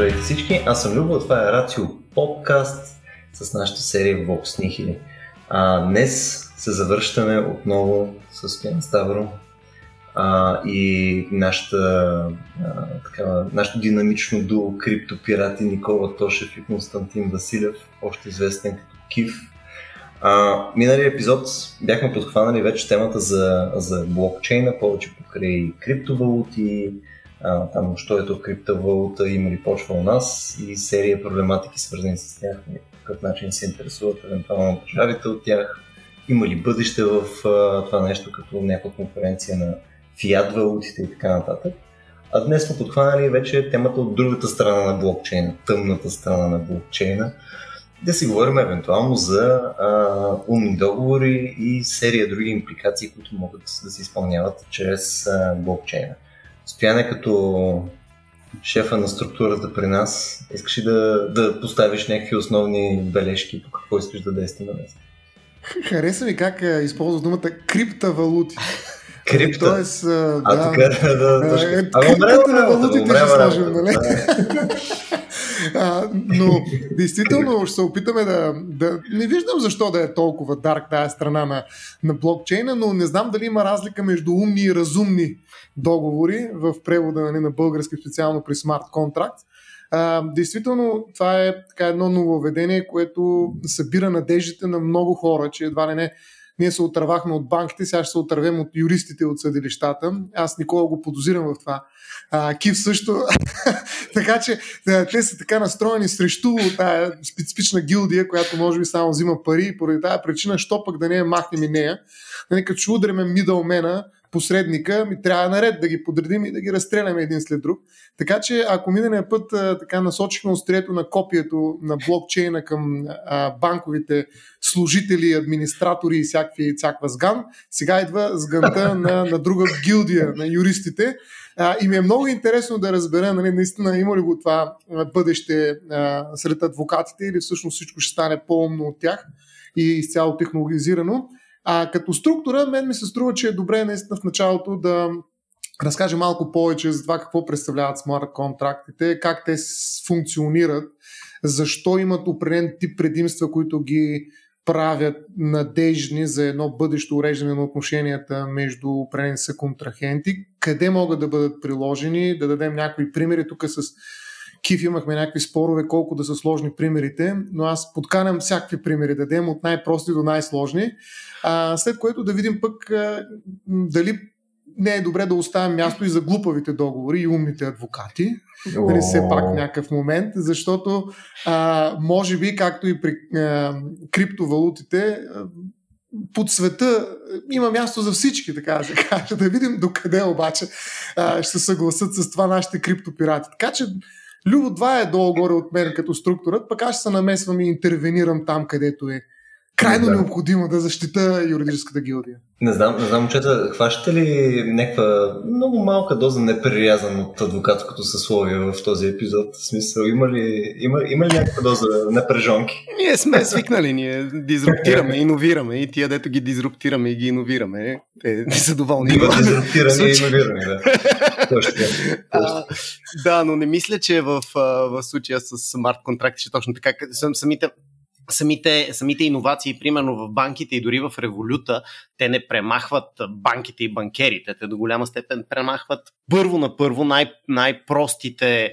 Здравейте всички, аз съм Любо, това е Рацио подкаст с нашата серия Vox Nihili. А, днес се завръщаме отново с Стоян Ставро а, и нашата, а, така, нашото динамично дуо криптопирати Никола Тошев и Константин Василев, още известен като Кив. А, миналия епизод бяхме подхванали вече темата за, за блокчейна, повече покрай криптовалути, а, там, що е то криптовалута, има ли почва у нас и серия проблематики свързани с тях, по какъв начин се интересуват евентуално държавите от тях, има ли бъдеще в а, това нещо като някаква конкуренция на фиат валутите и така нататък. А днес сме подхванали вече темата от другата страна на блокчейна, тъмната страна на блокчейна, да си говорим евентуално за а, умни договори и серия други импликации, които могат да се изпълняват чрез а, блокчейна. Стояне като шефа на структурата при нас, искаш ли да, да поставиш някакви основни бележки по какво искаш да действаме? Хареса ми как използва думата криптовалути. Крипта. Тоест, а, а, да, така, да, да, да, е, на валутите ще сложим, нали? а, но, действително, ще се опитаме да, да... Не виждам защо да е толкова дарк тази страна на, на блокчейна, но не знам дали има разлика между умни и разумни договори в превода нали, на български, специално при смарт контракт. А, действително, това е така едно нововведение, което събира надеждите на много хора, че едва ли не ние се отървахме от банките, сега ще се отървем от юристите от съдилищата. Аз никога го подозирам в това. А, Кив също. така че те са така настроени срещу тази специфична гилдия, която може би само взима пари и поради тази причина, що пък да не я махнем и нея. Нали, като ще удреме мидълмена, посредника, ми трябва наред да ги подредим и да ги разстреляме един след друг. Така че ако миналия път а, така насочихме острието на копието на блокчейна към а, банковите служители, администратори и всякакви, всякаква сган, сега идва сганта на, на друга гилдия на юристите. А, и ми е много интересно да разбера, нали, наистина има ли го това бъдеще а, сред адвокатите или всъщност всичко ще стане по-умно от тях и изцяло технологизирано. А като структура, мен ми се струва, че е добре наистина в началото да разкаже малко повече за това какво представляват смарт контрактите, как те функционират, защо имат определен тип предимства, които ги правят надежни за едно бъдещо уреждане на отношенията между определени са контрахенти, къде могат да бъдат приложени, да дадем някои примери. Тук с Киф имахме някакви спорове колко да са сложни примерите, но аз подканям всякакви примери да дадем от най-прости до най-сложни, а, след което да видим пък а, дали не е добре да оставим място и за глупавите договори и умните адвокати. Нали, все пак някакъв момент, защото а, може би, както и при а, криптовалутите, а, под света има място за всички, така да се каже. Да видим докъде обаче а, ще се съгласат с това нашите криптопирати. Така че Любо, това е долу-горе от мен като структурът, пък аз ще се намесвам и интервенирам там, където е крайно да. необходимо да защита юридическата гилдия. Не знам, не знам, момчета, хващате ли някаква много малка доза неприрязан от адвокатското съсловие в този епизод? В смисъл, има ли, има, има ли някаква доза напрежонки? Ние сме свикнали, ние дизруптираме, иновираме и тия, дето ги дизруптираме и ги иновираме, те не са доволни. Има дизруптиране и иновиране, да. Точно, а, да, но не мисля, че в, в случая с смарт контракти ще точно така. Самите самите, самите иновации, примерно в банките и дори в революта, те не премахват банките и банкерите. Те до голяма степен премахват първо на първо най- най-простите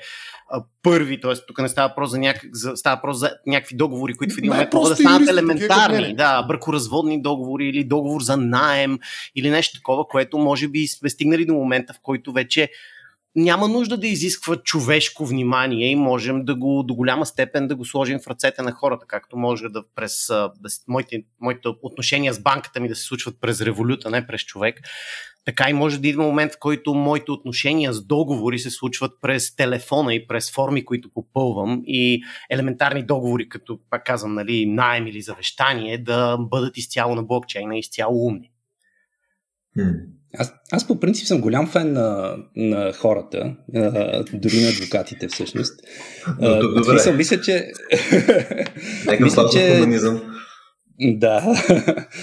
първи, т.е. тук не става въпрос за, няк... за, става въпрос за някакви договори, които в един момент могат да станат елементарни. Да, бракоразводни договори или договор за наем или нещо такова, което може би сме стигнали до момента, в който вече няма нужда да изисква човешко внимание и можем да го до голяма степен да го сложим в ръцете на хората, както може да през да, моите, моите отношения с банката ми да се случват през революта, не през човек. Така и може да идва момент, в който моите отношения с договори се случват през телефона и през форми, които попълвам и елементарни договори, като, пак казвам, нали, найем или завещание, да бъдат изцяло на блокчейна, изцяло умни. Аз, аз по принцип съм голям фен на, на хората, а, дори на адвокатите всъщност. А, Добре. Смисъл, мисля, че... мисля, че... Да.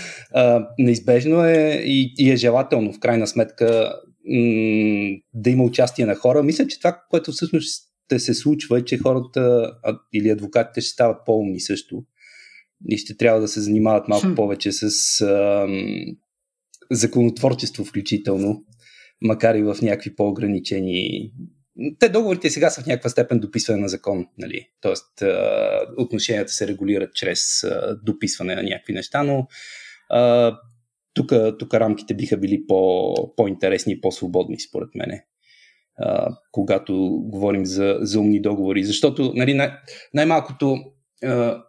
а, неизбежно е и, и е желателно в крайна сметка м- да има участие на хора. Мисля, че това, което всъщност ще се случва е, че хората а, или адвокатите ще стават по-умни също и ще трябва да се занимават малко повече с а, законотворчество включително, макар и в някакви по-ограничени те договорите сега са в някаква степен дописване на закон, нали? Тоест, отношенията се регулират чрез дописване на някакви неща, но тук рамките биха били по, по-интересни и по-свободни, според мене. Uh, когато говорим за, за умни договори. Защото нали, най- най-малкото, uh,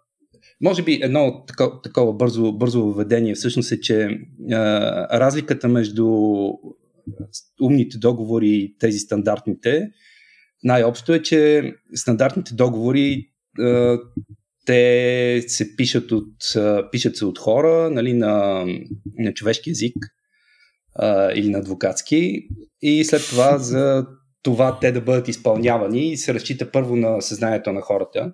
може би едно такова, такова бързо, бързо въведение всъщност е, че uh, разликата между умните договори и тези стандартните, най-общо е, че стандартните договори те се пишат, от, пишат се от хора нали, на, на човешки език а, или на адвокатски и след това за това те да бъдат изпълнявани се разчита първо на съзнанието на хората,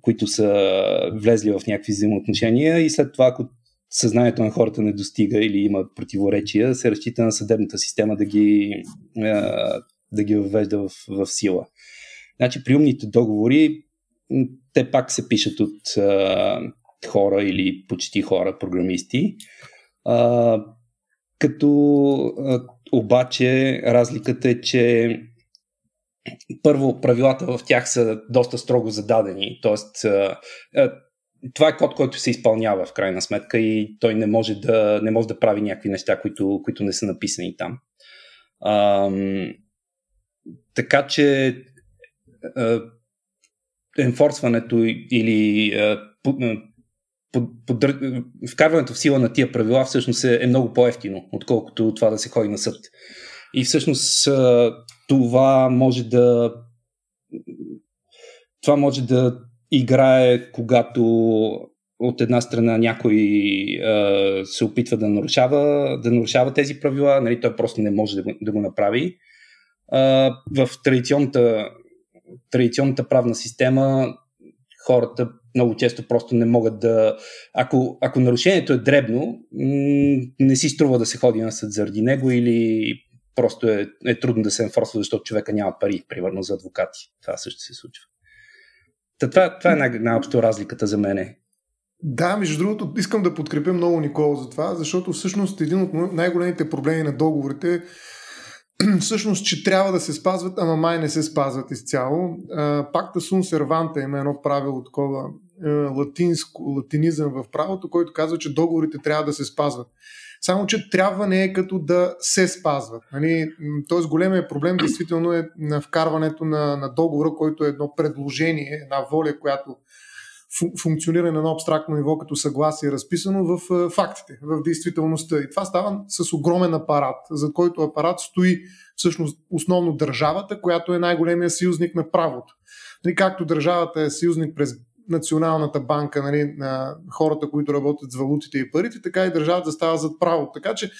които са влезли в някакви взаимоотношения и след това, ако съзнанието на хората не достига или има противоречия, се разчита на съдебната система да ги, да ги въвежда в, в сила. Значи при умните договори те пак се пишат от хора или почти хора, програмисти. Като обаче разликата е, че първо правилата в тях са доста строго зададени, т.е. това е код, който се изпълнява в крайна сметка и той не може да, не може да прави някакви неща, които, които не са написани там. А, така че енфорсването или под, под, вкарването в сила на тия правила всъщност е, е много по-ефтино, отколкото това да се ходи на съд. И всъщност това може да това може да играе, когато от една страна някой а, се опитва да нарушава, да нарушава тези правила, нали, той просто не може да го, да го направи. А, в традиционната традиционната правна система хората много често просто не могат да... Ако, ако нарушението е дребно, не си струва да се ходи на съд заради него или просто е, е трудно да се енфорсва, защото човека няма пари, примерно за адвокати. Това също се случва. Та, това, това е най- най-общо разликата за мене. Да, между другото, искам да подкрепя много Никола за това, защото всъщност един от най-големите проблеми на договорите всъщност, че трябва да се спазват, ама май не се спазват изцяло. Пакта сун серванта има едно правило такова латинско, латинизъм в правото, който казва, че договорите трябва да се спазват. Само, че трябва не е като да се спазват. Нали? Тоест, големият проблем действително е на вкарването на, на договора, който е едно предложение, една воля, която функционира на едно абстрактно ниво като съгласие, разписано в фактите, в действителността. И това става с огромен апарат, за който апарат стои всъщност основно държавата, която е най-големия съюзник на правото. Нали, както държавата е съюзник през Националната банка нали, на хората, които работят с валутите и парите, така и държавата става зад право. Така че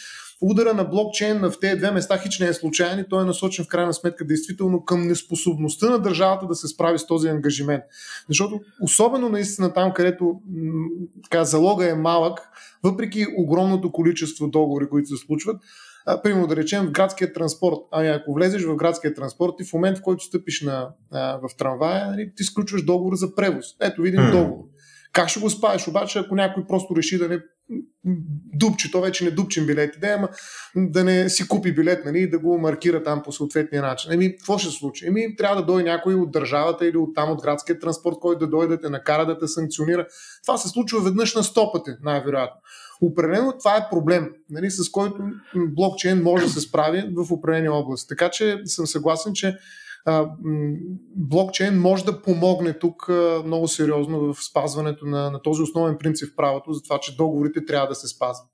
удара на блокчейн в тези две места хич не е случайен и той е насочен в крайна сметка действително към неспособността на държавата да се справи с този ангажимент. Защото особено наистина там, където така, залога е малък, въпреки огромното количество договори, които се случват, а, примерно да речем в градския транспорт. Ами ако влезеш в градския транспорт и в момент, в който стъпиш на, а, в трамвая, нали, ти сключваш договор за превоз. Ето, видим договор. Как ще го спаеш? Обаче, ако някой просто реши да не дупче, то вече не дупчен билет, да, ама да не си купи билет нали, да го маркира там по съответния начин. Еми, какво ще случи? Еми, трябва да дойде някой от държавата или от там от градския транспорт, който да дойде да те накара да те санкционира. Това се случва веднъж на сто пъти, най-вероятно. Определено това е проблем, нали, с който блокчейн може да се справи в определени области. Така че съм съгласен, че блокчейн може да помогне тук много сериозно в спазването на, на този основен принцип в правото, за това, че договорите трябва да се спазват.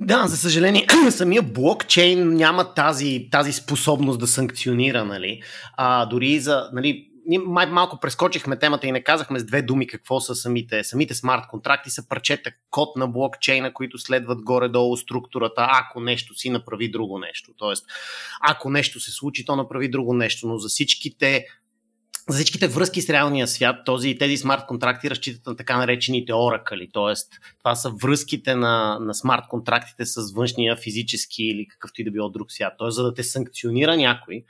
Да, за съжаление, самия блокчейн няма тази, тази способност да санкционира, нали? А, дори за, нали, ние май малко прескочихме темата и не казахме с две думи какво са самите. Самите смарт контракти са парчета код на блокчейна, които следват горе-долу структурата, ако нещо си направи друго нещо. Тоест, ако нещо се случи, то направи друго нещо, но за всичките за всичките връзки с реалния свят, този, тези смарт контракти разчитат на така наречените оракали, т.е. това са връзките на, на смарт контрактите с външния физически или какъвто и да било друг свят. Т.е. за да те санкционира някой,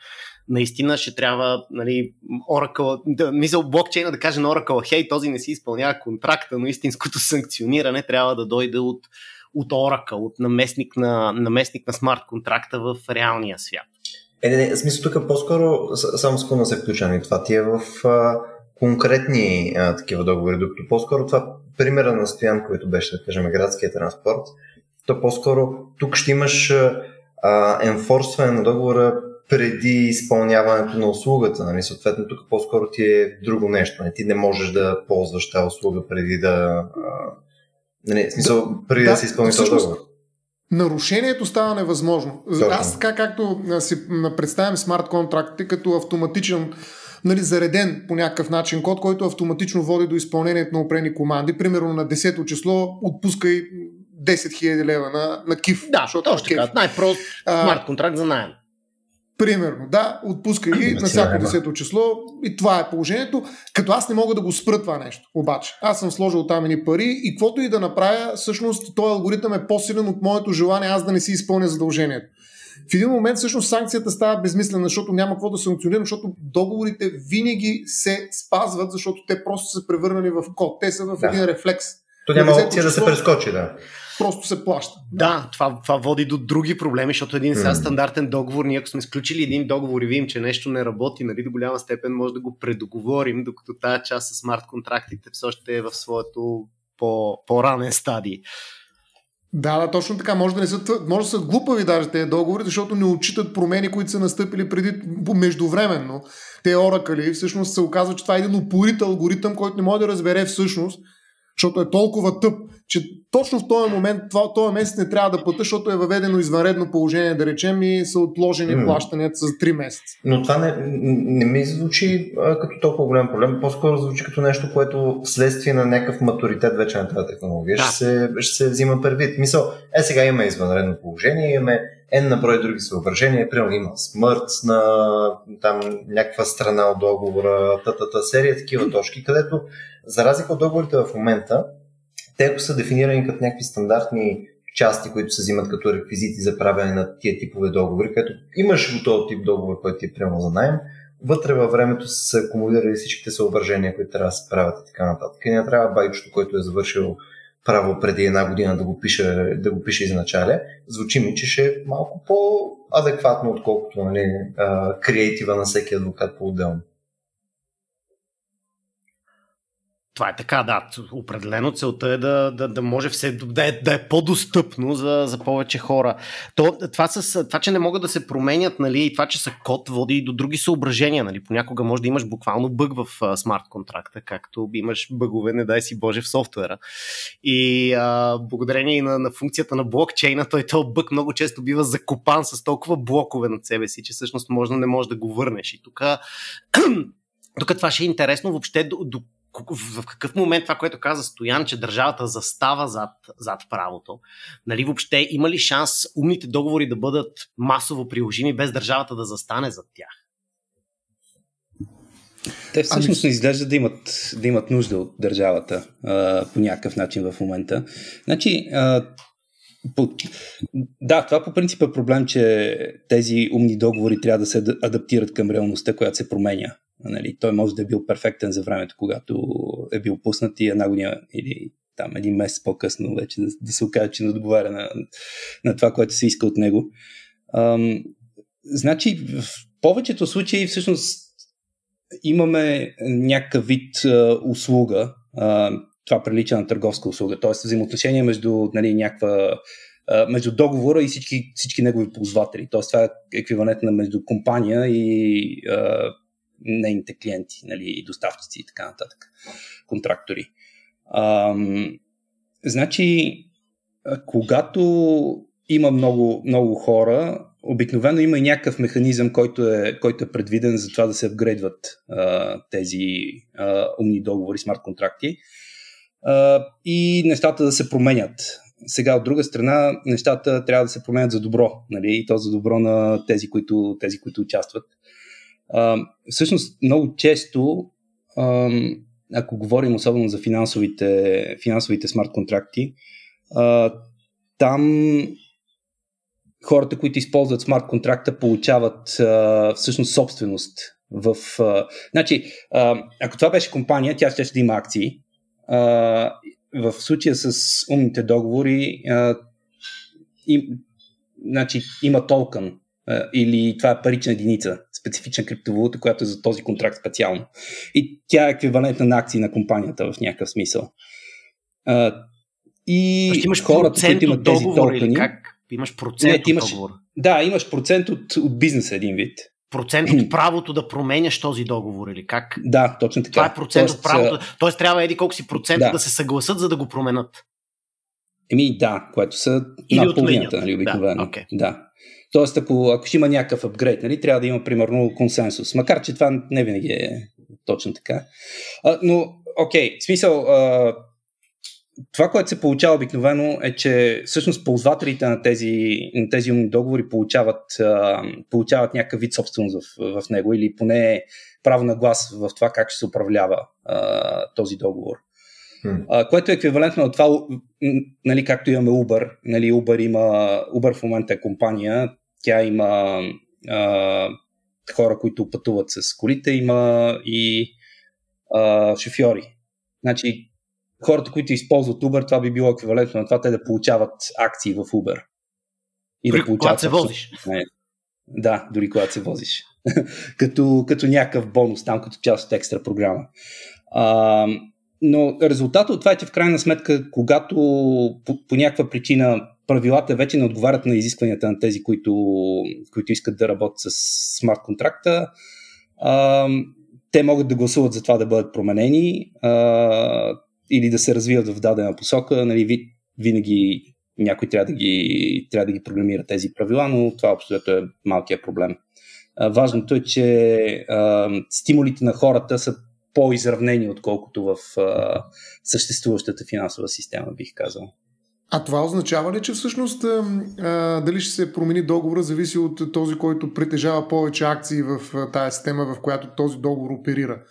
наистина ще трябва нали, Oracle, да, мисъл блокчейна да каже на Oracle, хей, този не си изпълнява контракта, но истинското санкциониране трябва да дойде от, от Oracle, от наместник на, наместник на смарт контракта в реалния свят. Е, не, не, смисъл тук по-скоро, само секунда се включвам и това ти е в а, конкретни а, такива договори, докато по-скоро това примера на Стоян, който беше, да кажем, градския транспорт, то по-скоро тук ще имаш а, енфорсване на договора преди изпълняването на услугата. Нали? Съответно, тук по-скоро ти е друго нещо. Не? Ти не можеш да ползваш тази услуга преди да. А, нали, смисъл, преди да, да се изпълни този договор нарушението става невъзможно. Точно. Аз така както си представям смарт контрактите като автоматичен нали, зареден по някакъв начин код, който автоматично води до изпълнението на опрени команди. Примерно на 10-то число отпускай 10 000 лева на, на КИФ. Да, точно така. Най-прост смарт контракт за найем. Примерно, да, отпускай ги на всяко десето число и това е положението, като аз не мога да го спра това нещо. Обаче, аз съм сложил там едни пари и каквото и да направя, всъщност този алгоритъм е по-силен от моето желание аз да не си изпълня задължението. В един момент всъщност санкцията става безмислена, защото няма какво да санкционира, защото договорите винаги се спазват, защото те просто са превърнали в код. Те са в да. един рефлекс. То няма опция да се прескочи, да просто се плаща. Да, това, това води до други проблеми, защото един сега стандартен договор, ние ако сме сключили един договор и видим, че нещо не работи, нали, до голяма степен може да го предоговорим, докато тази част с смарт контрактите все още е в своето по, по-ранен стадий. Да, да, точно така. Може да, не са, може да са глупави даже тези договори, защото не отчитат промени, които са настъпили преди междувременно. Те оракали всъщност се оказва, че това е един упорит алгоритъм, който не може да разбере всъщност, защото е толкова тъп, че точно в този момент, това, този месец не трябва да плата, защото е въведено извънредно положение, да речем, и са отложени mm. плащанията с 3 месеца. Но това не, не ми звучи а, като толкова голям проблем, по-скоро звучи като нещо, което вследствие на някакъв матуритет вече на тази технология да. ще, се, ще се взима предвид. Мисъл, е сега има извънредно положение, имаме N на брой други съображения, примерно има смърт на там някаква страна от договора, тата серия такива точки, където за разлика от договорите в момента, те ако са дефинирани като някакви стандартни части, които се взимат като реквизити за правене на тия типове договори, където имаш готов тип договор, който ти е прямо за найем, вътре във времето са се акумулирали всичките съображения, които трябва да се правят и така нататък. И не трябва байчето, който е завършил право преди една година да го пише, да го пише изначале. Звучи ми, че ще е малко по-адекватно, отколкото нали, креатива на всеки адвокат по-отделно. Това е така, да. Определено целта е да, да, да може все да е, да е по-достъпно за, за повече хора. То, това, с, това, че не могат да се променят, нали, и това, че са код, води и до други съображения. Нали. Понякога може да имаш буквално бъг в смарт контракта, както имаш бъгове, не дай си Боже, в софтуера. И а, благодарение на, на функцията на блокчейна, той този бъг много често бива закопан с толкова блокове над себе си, че всъщност можно не можеш да го върнеш. И тук тук това ще е интересно въобще до, до в какъв момент това, което каза Стоян, че държавата застава зад, зад правото, нали, въобще има ли шанс умните договори да бъдат масово приложими без държавата да застане зад тях? Те всъщност ами... не изглежда да имат, да имат нужда от държавата а, по някакъв начин в момента. Значи, а, по... Да, това по принцип е проблем, че тези умни договори трябва да се адаптират към реалността, която се променя. Нали, той може да е бил перфектен за времето, когато е бил пуснат и една година или там един месец по-късно вече да, да се окаже, че не отговаря на, на това, което се иска от него. Ам, значи, в повечето случаи всъщност имаме някакъв вид а, услуга, а, това прилича на търговска услуга, т.е. взаимоотношение между нали, някаква между договора и всички, всички негови ползватели. Тоест, това е еквивалент на между компания и а, нейните клиенти, нали, доставчици и така нататък, контрактори. А, значи, когато има много, много хора, обикновено има и някакъв механизъм, който е, който е предвиден за това да се апгрейдват а, тези а, умни договори, смарт контракти а, и нещата да се променят. Сега, от друга страна, нещата трябва да се променят за добро, нали? и то за добро на тези, които, тези, които участват. Всъщност, много често, ако говорим особено за финансовите, финансовите смарт контракти, а, там хората, които използват смарт контракта, получават всъщност собственост в... А, значи, а, ако това беше компания, тя ще, ще има акции. А, в случая с умните договори а, им, значи, има толкън а, или това е парична единица, специфична криптовалута, която е за този контракт специално. И тя е еквивалентна на акции на компанията в някакъв смисъл. И имаш хората, които имат тези толкани... Или как? Имаш процент не, от имаш, договор. Да, имаш процент от, от бизнеса един вид. Процент от правото да променяш този договор или как? Да, точно така. Това е процент Тоест, от правото. Тоест трябва еди колко си процента да. да се съгласат, за да го променят. Еми да, което са Или над половината, нали, обикновено. Да, okay. да. Тоест, ако, ако ще има някакъв апгрейд, нали, трябва да има примерно консенсус. Макар, че това не винаги е точно така. А, но, окей, okay, смисъл, а, това, което се получава обикновено е, че всъщност ползвателите на тези, на тези умни договори получават, а, получават някакъв вид собственост в, в него или поне право на глас в това как ще се управлява а, този договор. Hmm. А, което е еквивалентно на това, нали, както имаме Uber. Нали, Uber, има, Uber в момента е компания, тя има а, хора, които пътуват с колите, има и а, шофьори. Значи, хората, които използват Uber, това би било еквивалентно на това те да получават акции в Uber. И дори да получават когато се возиш. Не. Да, дори когато се возиш. като, като някакъв бонус там, като част от екстра програма. А, но резултатът от това е, че в крайна сметка, когато по, по някаква причина правилата вече не отговарят на изискванията на тези, които, които искат да работят с смарт контракта, а, те могат да гласуват за това да бъдат променени. А, или да се развиват в дадена посока, нали, винаги някой трябва да ги, трябва да ги програмира тези правила, но това общо е малкият проблем. Важното е, че а, стимулите на хората са по-изравнени, отколкото в а, съществуващата финансова система, бих казал. А това означава ли, че всъщност а, дали ще се промени договора, зависи от този, който притежава повече акции в тази система, в която този договор оперира?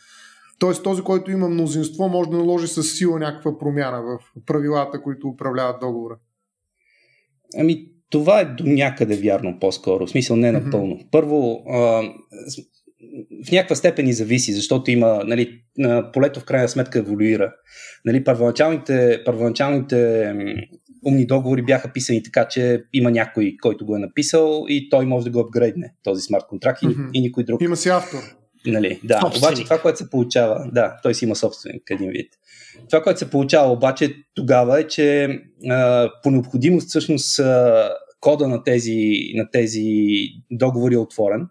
Тоест този, който има мнозинство, може да наложи с сила някаква промяна в правилата, които управляват договора. Ами, това е до някъде вярно по-скоро, в смисъл не напълно. Mm-hmm. Първо, а, в някаква степен и зависи, защото има, нали, полето в крайна сметка еволюира. Нали, първоначалните, първоначалните умни договори бяха писани така, че има някой, който го е написал и той може да го апгрейдне, този смарт контракт mm-hmm. и, и никой друг. Има си автор. Нали, да, собственик. обаче това, което се получава, да, той си има собственик един вид. Това, което се получава обаче тогава е, че а, по необходимост всъщност а, кода на тези, на тези договори е отворен.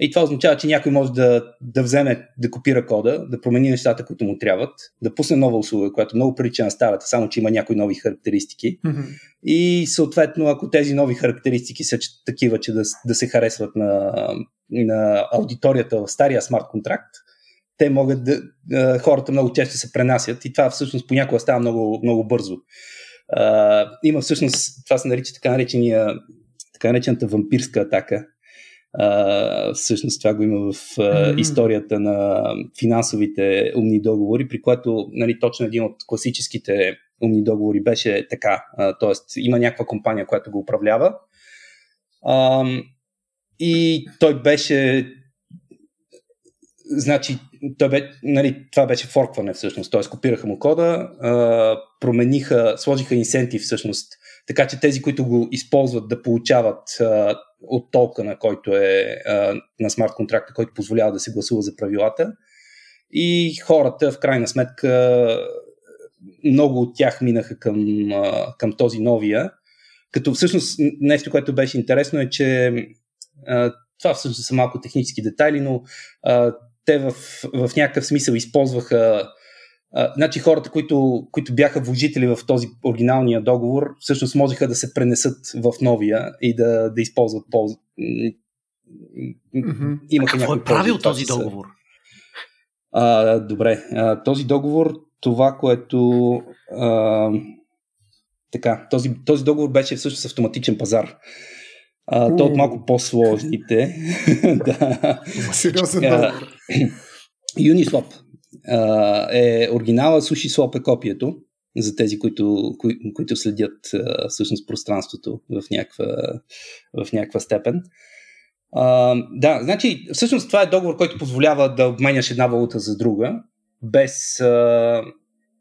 И това означава, че някой може да, да вземе, да копира кода, да промени нещата, които му трябват, да пусне нова услуга, която много прилича на старата, само че има някои нови характеристики. Mm-hmm. И съответно, ако тези нови характеристики са такива, че да, да се харесват на, на аудиторията в стария смарт контракт, те могат да, хората много често се пренасят и това всъщност понякога става много, много бързо. Има всъщност, това се нарича така, наречения, така наречената вампирска атака. Всъщност това го има в mm-hmm. историята на финансовите умни договори, при което нали, точно един от класическите умни договори беше така. Тоест има някаква компания, която го управлява. Uh, и той беше значи, той бе, нали, това беше форкване всъщност, т.е. копираха му кода, а, промениха, сложиха инсентив всъщност, така че тези, които го използват да получават а, от токена, който е на смарт контракта, който позволява да се гласува за правилата. И хората, в крайна сметка, много от тях минаха към, към този новия. Като всъщност нещо, което беше интересно е, че това всъщност са малко технически детайли, но те в, в някакъв смисъл използваха. А, значи хората, които, които бяха вложители в този оригиналния договор, всъщност можеха да се пренесат в новия и да, да използват полза. Mm-hmm. Имаха какво е правил този договор? А, добре, а, този договор, това, което. А, така, този, този договор беше всъщност автоматичен пазар. А, то от малко по-сложните. да. Сериозен договор. Uniswap а, е оригинала, SushiSwap е копието за тези, които, кои, които следят а, всъщност пространството в някаква, в някаква степен. А, да, значи, всъщност това е договор, който позволява да обменяш една валута за друга, без, а,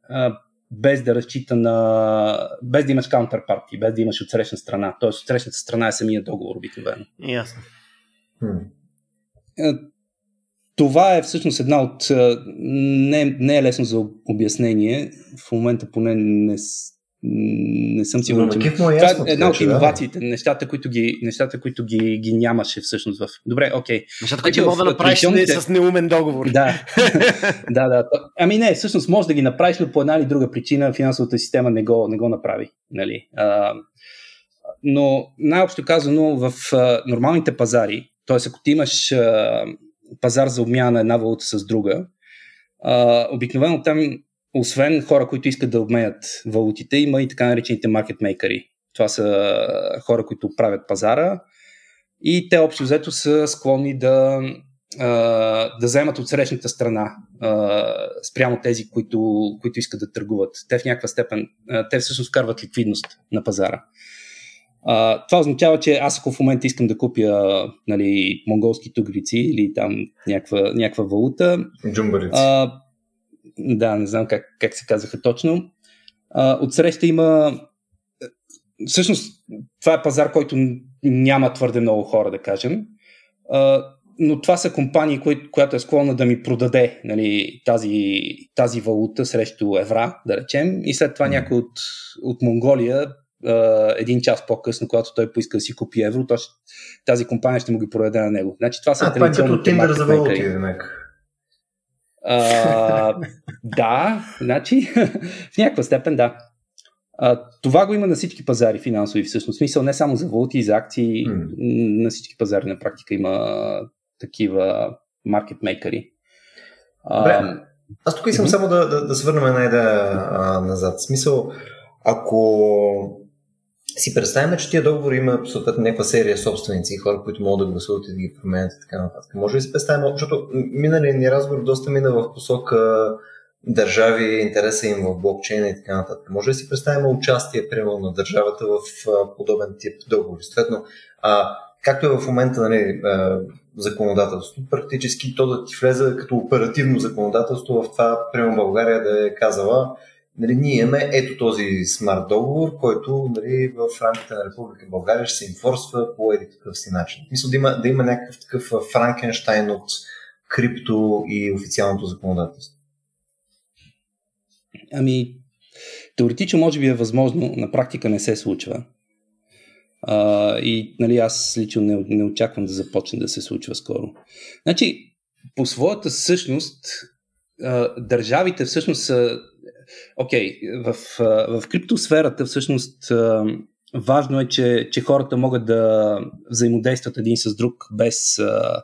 а, без да разчита на. без да имаш counterparty, без да имаш отсрещна страна. Тоест, отсрещната страна е самия договор обикновено. Ясно. Това е всъщност една от. Не, не е лесно за обяснение. В момента поне не, не съм сигурен. Че- е Това ясно, е една от че да. иновациите, нещата, които ги, нещата, които ги, ги нямаше всъщност в. Добре, окей. Нещата, Значи които мога да направиш не, традиционните- с неумен договор. Да, да, да. Ами не, всъщност може да ги направиш, но по една или друга причина финансовата система не го, не го направи. Нали? А, но най-общо казано в а, нормалните пазари, т.е. ако ти имаш а, пазар за обмяна на една валута с друга, а, обикновено там, освен хора, които искат да обменят валутите, има и така наречените маркетмейкъри. Това са хора, които правят пазара и те общо взето са склонни да, да вземат от срещната страна спрямо тези, които, които искат да търгуват. Те в някаква степен, а, те всъщност вкарват ликвидност на пазара. А, това означава, че аз ако в момента искам да купя нали, монголски тугрици или там някаква, някаква валута, Джумбарици. а, да, не знам как, как се казаха точно. А, отсреща има. Всъщност, това е пазар, който няма твърде много хора, да кажем. А, но това са компании, кои, която е склонна да ми продаде нали, тази, тази валута срещу евра, да речем, и след това някой от, от Монголия а, един час по-късно, когато той поиска да си купи евро, то ще, тази компания ще му ги продаде на него. Значи това са а, това е като Тиндър за валути. А, да, значи в някаква степен да. А, това го има на всички пазари финансови всъщност. Смисъл не само за валути и за акции, м. на всички пазари на практика има такива маркетмейкъри. Добре. Аз тук искам Мгм. само да, да, да се върнем една идея а, назад. Смисъл, ако си представим, че тия договори има съответно някаква серия собственици и хора, които могат да гласуват и да ги променят и така нататък. Може ли си представим, защото миналият ни разговор доста мина в посока държави, интереса им в блокчейна и така нататък. Може ли си представим участие, примерно, на държавата в подобен тип договори? Съответно, а, както е в момента нали, законодателство, практически то да ти влезе като оперативно законодателство в това, примерно България да е казала, нали, ние имаме ето този смарт договор, който нали, в рамките на Република България ще се инфорсва по един такъв си начин. Мисля да има, да има някакъв такъв Франкенштайн от крипто и официалното законодателство. Ами, теоретично може би е възможно, на практика не се случва. А, и нали, аз лично не, не очаквам да започне да се случва скоро. Значи, по своята същност, държавите всъщност са. Окей, okay, в, а, в криптосферата всъщност а, важно е, че, че хората могат да взаимодействат един с друг без, а,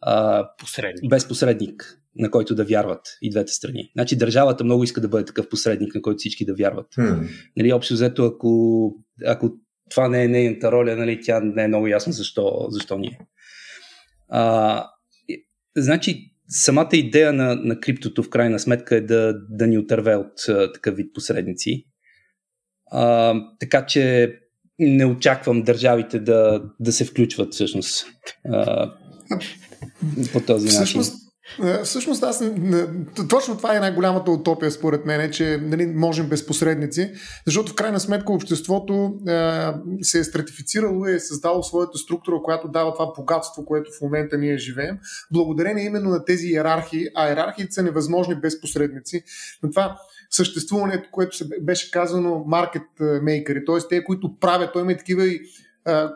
а, Посредник. без посредник, на който да вярват и двете страни. Значи държавата много иска да бъде такъв посредник, на който всички да вярват. Хм. Нали, общо взето, ако, ако това не е нейната роля, нали, тя не е много ясно защо, защо ние. А, и- значи, самата идея на, на криптото в крайна сметка е да, да ни отърве от а, такъв вид посредници. А, така че не очаквам държавите да, да се включват всъщност а, по този начин. Всъщност, е, Всъщност аз точно това е най-голямата утопия според мен, че нали, можем без посредници, защото в крайна сметка обществото е, се е стратифицирало и е създало своята структура, която дава това богатство, което в момента ние живеем, благодарение именно на тези иерархии, а иерархиите са невъзможни без посредници. На това съществуването, което беше казано маркет мейкъри, т.е. те, които правят, той има и такива и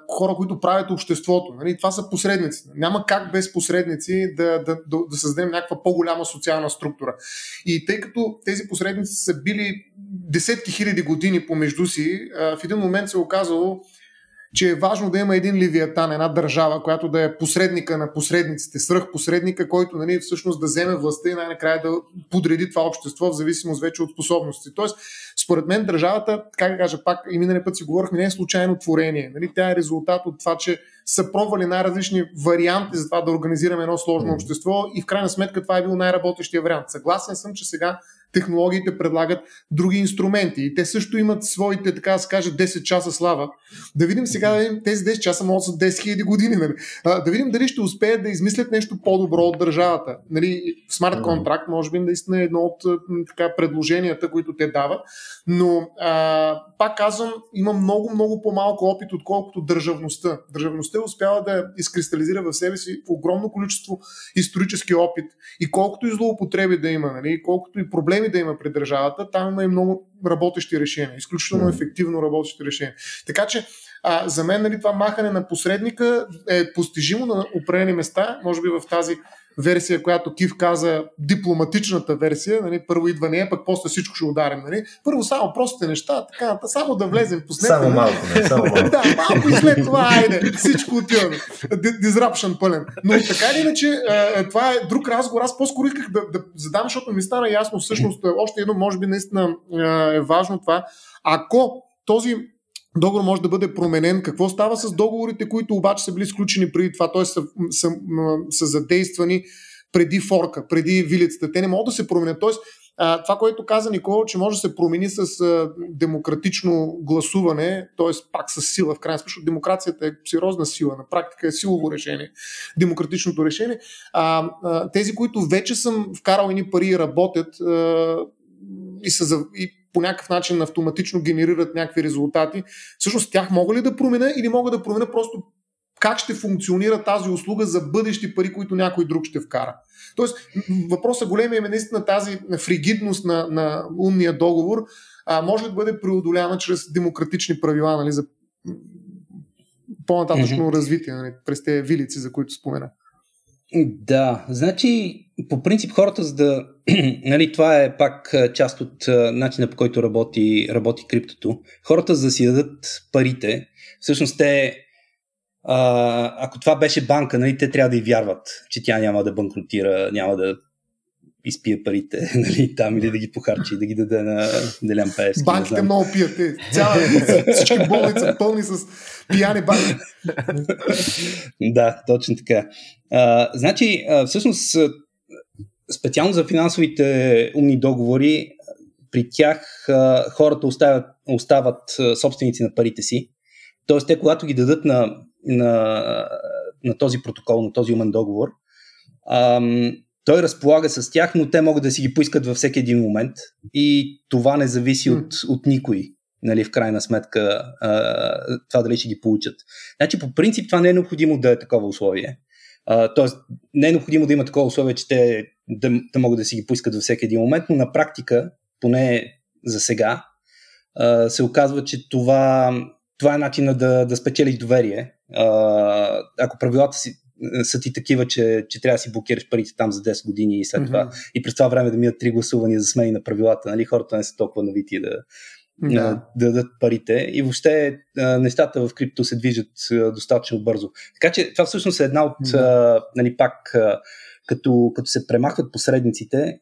хора, които правят обществото. Нали? Това са посредници. Няма как без посредници да, да, да, да създадем някаква по-голяма социална структура. И тъй като тези посредници са били десетки хиляди години помежду си, в един момент се е оказало, че е важно да има един левиатан, една държава, която да е посредника на посредниците, свръхпосредника, който нали, всъщност да вземе властта и най-накрая да подреди това общество в зависимост вече от способности. Тоест, според мен държавата, как да кажа, пак и миналия път си говорихме, не е случайно творение. Нали? Тя е резултат от това, че са пробвали най-различни варианти за това да организираме едно сложно общество и в крайна сметка това е бил най-работещия вариант. Съгласен съм, че сега технологиите предлагат други инструменти и те също имат своите, така да се каже, 10 часа слава. Да видим сега, да видим, тези 10 часа могат са 10 000 години. Нали? А, да видим дали ще успеят да измислят нещо по-добро от държавата. Нали, смарт контракт може би наистина е едно от така, предложенията, които те дават, но а, пак казвам, има много, много по-малко опит, отколкото държавността. Държавността е успява да изкристализира в себе си в огромно количество исторически опит и колкото и злоупотреби да има, нали, колкото и проблеми да има при държавата, там има и много работещи решения, изключително ефективно работещи решения. Така че а, за мен нали, това махане на посредника е постижимо на определени места, може би в тази версия, която Кив каза, дипломатичната версия, нали, първо идва нея, пък после всичко ще ударим. Нали. Първо само простите неща, така, само да влезем по Само нали. малко, не, само малко. да, малко и след това, айде, всичко отива. Disruption пълен. Но така или иначе, това е друг разговор. Аз по-скоро исках да, да задам, защото ми стана ясно, всъщност, още едно, може би наистина е важно това. Ако този договор може да бъде променен. Какво става с договорите, които обаче са били сключени преди това, т.е. Са, са, са задействани преди форка, преди вилицата. Те не могат да се променят. Тоест, това, което каза Никола, че може да се промени с демократично гласуване, т.е. пак с сила, в крайна сметка, демокрацията е сериозна сила, на практика е силово решение, демократичното решение. Тези, които вече съм вкарал едни пари и работят и, са, и по някакъв начин автоматично генерират някакви резултати. Всъщност тях мога ли да променя или мога да променя просто как ще функционира тази услуга за бъдещи пари, които някой друг ще вкара. Тоест, въпросът големия е наистина тази фригидност на, на умния договор, а, може ли да бъде преодоляна чрез демократични правила нали, за по-нататъчно mm-hmm. развитие нали, през тези вилици, за които спомена. Да, значи по принцип хората, за да. нали, това е пак част от начина по който работи, работи криптото. Хората, за да си дадат парите, всъщност те. А, ако това беше банка, нали, те трябва да и вярват, че тя няма да банкротира, няма да изпие парите нали, там или да ги похарчи, да ги даде на Делян Пеевски. Банките много пият. Те. Цяла, всички болници пълни с пияни банки. да, точно така. А, значи, всъщност, специално за финансовите умни договори, при тях а, хората оставят, остават собственици на парите си. Тоест, те, когато ги дадат на, на, на този протокол, на този умен договор, ам, той разполага с тях, но те могат да си ги поискат във всеки един момент и това не зависи от, от никой, нали, в крайна сметка, а, това дали ще ги получат. Значи, по принцип, това не е необходимо да е такова условие. А, тоест, не е необходимо да има такова условие, че те да, да могат да си ги поискат във всеки един момент, но на практика, поне за сега, се оказва, че това, това е начинът да, да спечелиш доверие. Ако правилата си, са ти такива, че, че трябва да си блокираш парите там за 10 години и след mm-hmm. това и през това време да минат три гласувания за смени на правилата. Нали? Хората не са толкова навити да, да. да дадат парите и въобще нещата в крипто се движат достатъчно бързо. Така че това всъщност е една от, да. нали, пак като, като се премахват посредниците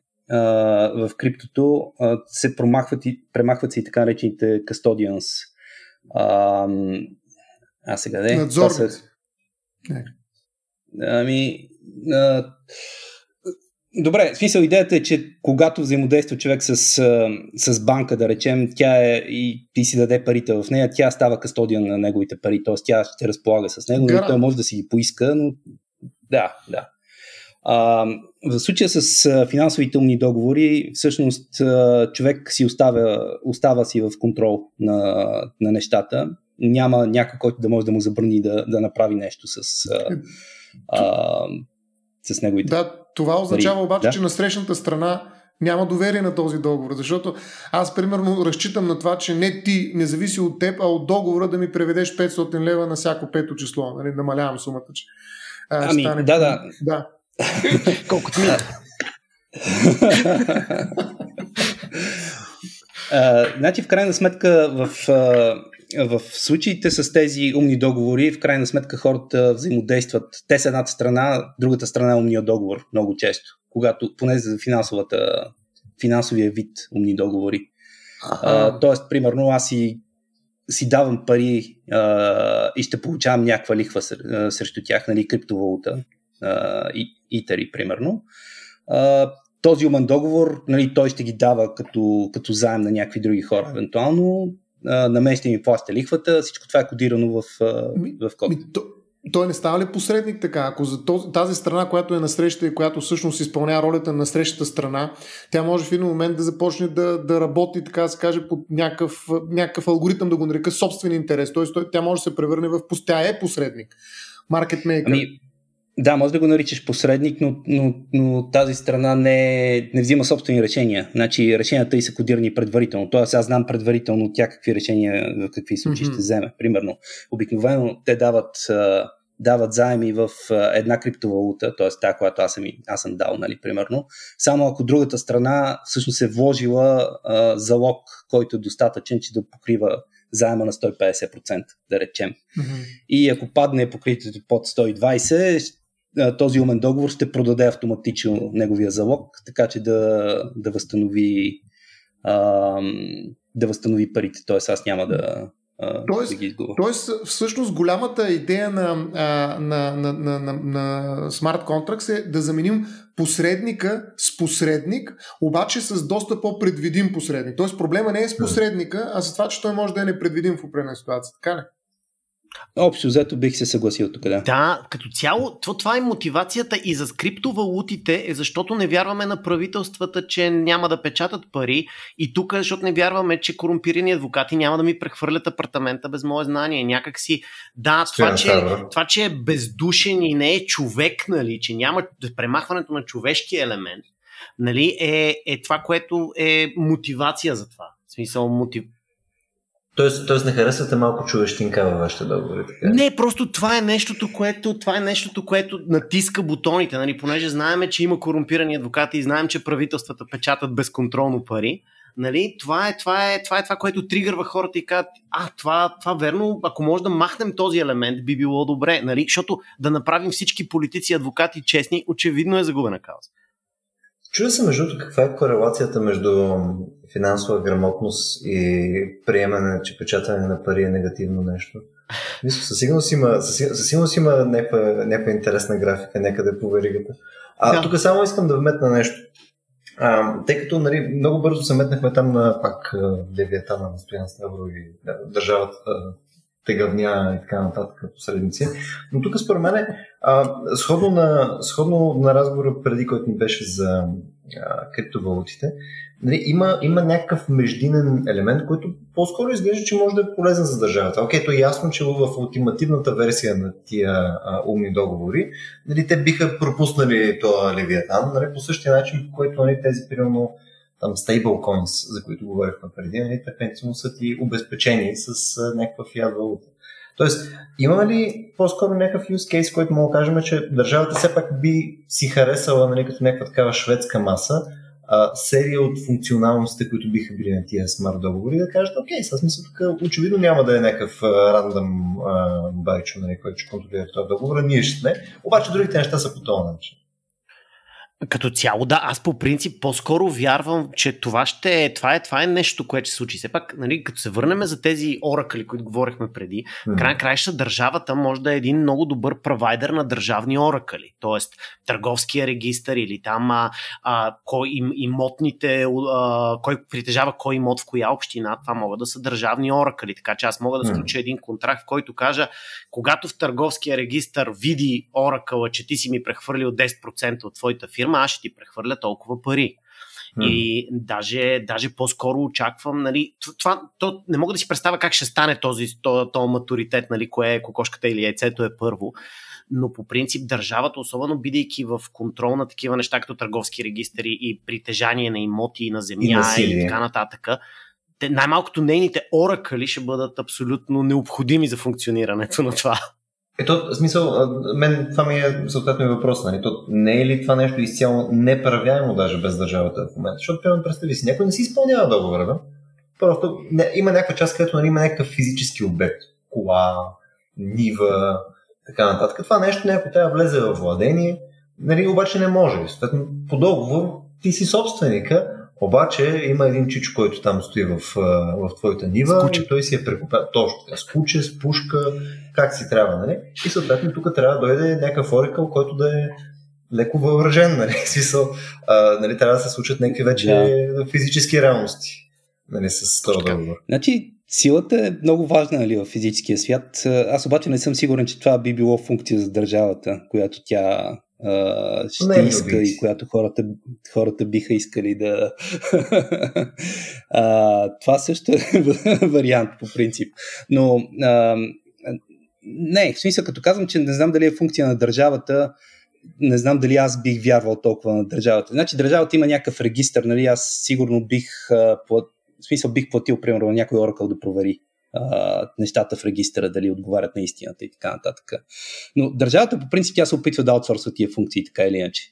в криптото, се промахват и, премахват се и така наречените custodians. А, а сега де? Надзорници. Са... Ами, а, добре, смисъл идеята е, че когато взаимодейства човек с, с банка, да речем, тя е и ти си даде парите в нея, тя става кастодиан на неговите пари, т.е. тя ще разполага с него, но той може да си ги поиска, но да, да. А, в случая с финансовите умни договори, всъщност човек си оставя, остава си в контрол на, на нещата. Няма някой, който да може да му забрани да, да направи нещо с, а, с неговите. Да, това означава обаче, да? че на срещната страна няма доверие на този договор, защото аз примерно разчитам на това, че не ти, не зависи от теб, а от договора да ми преведеш 500 лева на всяко пето число. Нали? Намалявам сумата, че а, ами, стане... да, да. да. Колкото ми. значи, в крайна сметка, в, в случаите с тези умни договори, в крайна сметка хората взаимодействат. Те са едната страна, другата страна е умния договор много често, когато, поне за финансовата, финансовия вид умни договори. А, тоест, примерно, аз си, си давам пари а, и ще получавам някаква лихва срещу тях, нали, криптовалута, итери, примерно. А, този умен договор, нали, той ще ги дава като, като заем на някакви други хора, евентуално. А, на мен ще ми плаща лихвата, всичко това е кодирано в, в код. Ми, то, той не става ли посредник така? Ако за тази страна, която е на среща и която всъщност изпълнява ролята на срещата страна, тя може в един момент да започне да, да работи, така да се каже, под някакъв, някакъв алгоритъм, да го нарека собствен интерес. Тоест, тя може да се превърне в... Тя е посредник. Маркетмейкър. Ами, да, може да го наричаш посредник, но, но, но тази страна не, не взима собствени решения. Значи решенията и са кодирани предварително. Тоест аз знам предварително тя какви решения в какви случаи mm-hmm. ще вземе. Примерно, обикновено те дават, дават заеми в една криптовалута, т.е. тази, която аз съм, аз съм дал, нали, примерно. Само ако другата страна всъщност е вложила а, залог, който е достатъчен, че да покрива заема на 150%, да речем. Mm-hmm. И ако падне покритието под 120, този умен договор ще продаде автоматично неговия залог, така че да, да възстанови а, да възстанови парите. Тоест аз няма да, Тоест, да ги изгубя. Тоест, всъщност голямата идея на, на, на, на, на, на Smart Contracts е да заменим посредника с посредник, обаче с доста по-предвидим посредник. Тоест проблема не е с посредника, а с това, че той може да е непредвидим в определена ситуация. Така ли? Общо взето бих се съгласил тук, да. Да, като цяло, това е мотивацията и за криптовалутите, е защото не вярваме на правителствата, че няма да печатат пари и тук, защото не вярваме, че корумпирани адвокати няма да ми прехвърлят апартамента без мое знание. Някак си, да, това че, това, че е бездушен и не е човек, нали, че няма премахването на човешки елемент, нали, е, е това, което е мотивация за това. В смисъл, мотив, Тоест, тоест не харесвате малко човещинка във вашите договори. Така? Не, просто това е нещото, което, това е нещото, което натиска бутоните, нали? понеже знаеме, че има корумпирани адвокати и знаем, че правителствата печатат безконтролно пари. Нали? Това, е, това, е, това е това, което тригърва хората и казват, а, това, това верно, ако може да махнем този елемент, би било добре, нали? защото да направим всички политици адвокати честни, очевидно е загубена кауза. Чуда се между каква е корелацията между финансова грамотност и приемане, че печатане на пари е негативно нещо. Мисля, със сигурност има, със сигурност има някаква, някаква интересна графика някъде по веригата. А да. тук само искам да вметна нещо. А, тъй като нали, много бързо се метнахме там на пак Левиатана на Стоян Ставро и държавата тегавня и така нататък посредници. Но тук според мен а, сходно, на, сходно на разговора преди, който ни беше за а, криптовалутите, нали, има, има някакъв междинен елемент, който по-скоро изглежда, че може да е полезен за държавата. Окей, то е ясно, че в ултимативната версия на тия а, умни договори, нали, те биха пропуснали това Левиатан, нали, по същия начин, по който нали, тези, примерно, там stablecoins, за които говорихме преди, нали, те пенсионно са ти обезпечени с а, някаква фиат валута. Тоест, има ли по-скоро някакъв use case, който мога да кажем, че държавата все пак би си харесала нали, като някаква такава шведска маса, а, серия от функционалностите, които биха били на тия смарт договори, да кажат, окей, сега смисъл тук очевидно няма да е някакъв рандъм байчо, нали, който ще контролира този договор, ние ще сме. Обаче другите неща са по този начин. Като цяло, да, аз по принцип по-скоро вярвам, че това ще е, това е, това е нещо, което ще се случи. Все пак, нали, като се върнем за тези оракли, които говорихме преди, mm-hmm. край краища държавата може да е един много добър провайдер на държавни оракли. Тоест, търговския регистр или там а, а, кой им, имотните, а, кой притежава кой имот в коя община, това могат да са държавни оракли. Така че аз мога да сключа mm-hmm. един контракт, в който кажа, когато в търговския регистр види оракъла, че ти си ми прехвърлил 10% от твоята фирма, фирма, аз ще ти прехвърля толкова пари. И даже, даже по-скоро очаквам, нали, това, то, не мога да си представя как ще стане този, този, този матуритет, нали, кое е кокошката или яйцето е първо, но по принцип държавата, особено бидейки в контрол на такива неща, като търговски регистри и притежание на имоти и на земя и, и така нататък, те, най-малкото нейните оракали ще бъдат абсолютно необходими за функционирането на това. Ето, смисъл, мен това ми е съответно въпрос. Нали? То не е ли това нещо изцяло неправяемо даже без държавата в момента? Защото, примерно, представи си, някой не си изпълнява договора, да? Просто не, има някаква част, където нали, има някакъв физически обект. Кола, нива, така нататък. Това нещо някой трябва да влезе в владение, нали, обаче не може. Съответно, по договор ти си собственика, Обаче има един чич, който там стои в, в твоята нива Скуче. и той си е прекупен точно. С куче, с пушка, как си трябва, нали? И съответно тук трябва да дойде някакъв орикъл, който да е леко въоръжен, нали? Смисъл, а, нали, трябва да се случат някакви вече да. физически реалности, нали, с този договор. Значи, силата е много важна нали, в физическия свят. Аз обаче не съм сигурен, че това би било функция за държавата, която тя а, ще Не, иска не и която хората, хората биха искали да. а, това също е вариант по принцип. Но а, не, в смисъл, като казвам, че не знам дали е функция на държавата, не знам дали аз бих вярвал толкова на държавата. Значи държавата има някакъв регистр, нали, аз сигурно бих, а, плат... в смисъл бих платил, примерно, на някой оракъл да провери нещата в регистъра, дали отговарят на истината и така нататък. Но държавата, по принцип, тя се опитва да аутсорсва тия функции, така или иначе.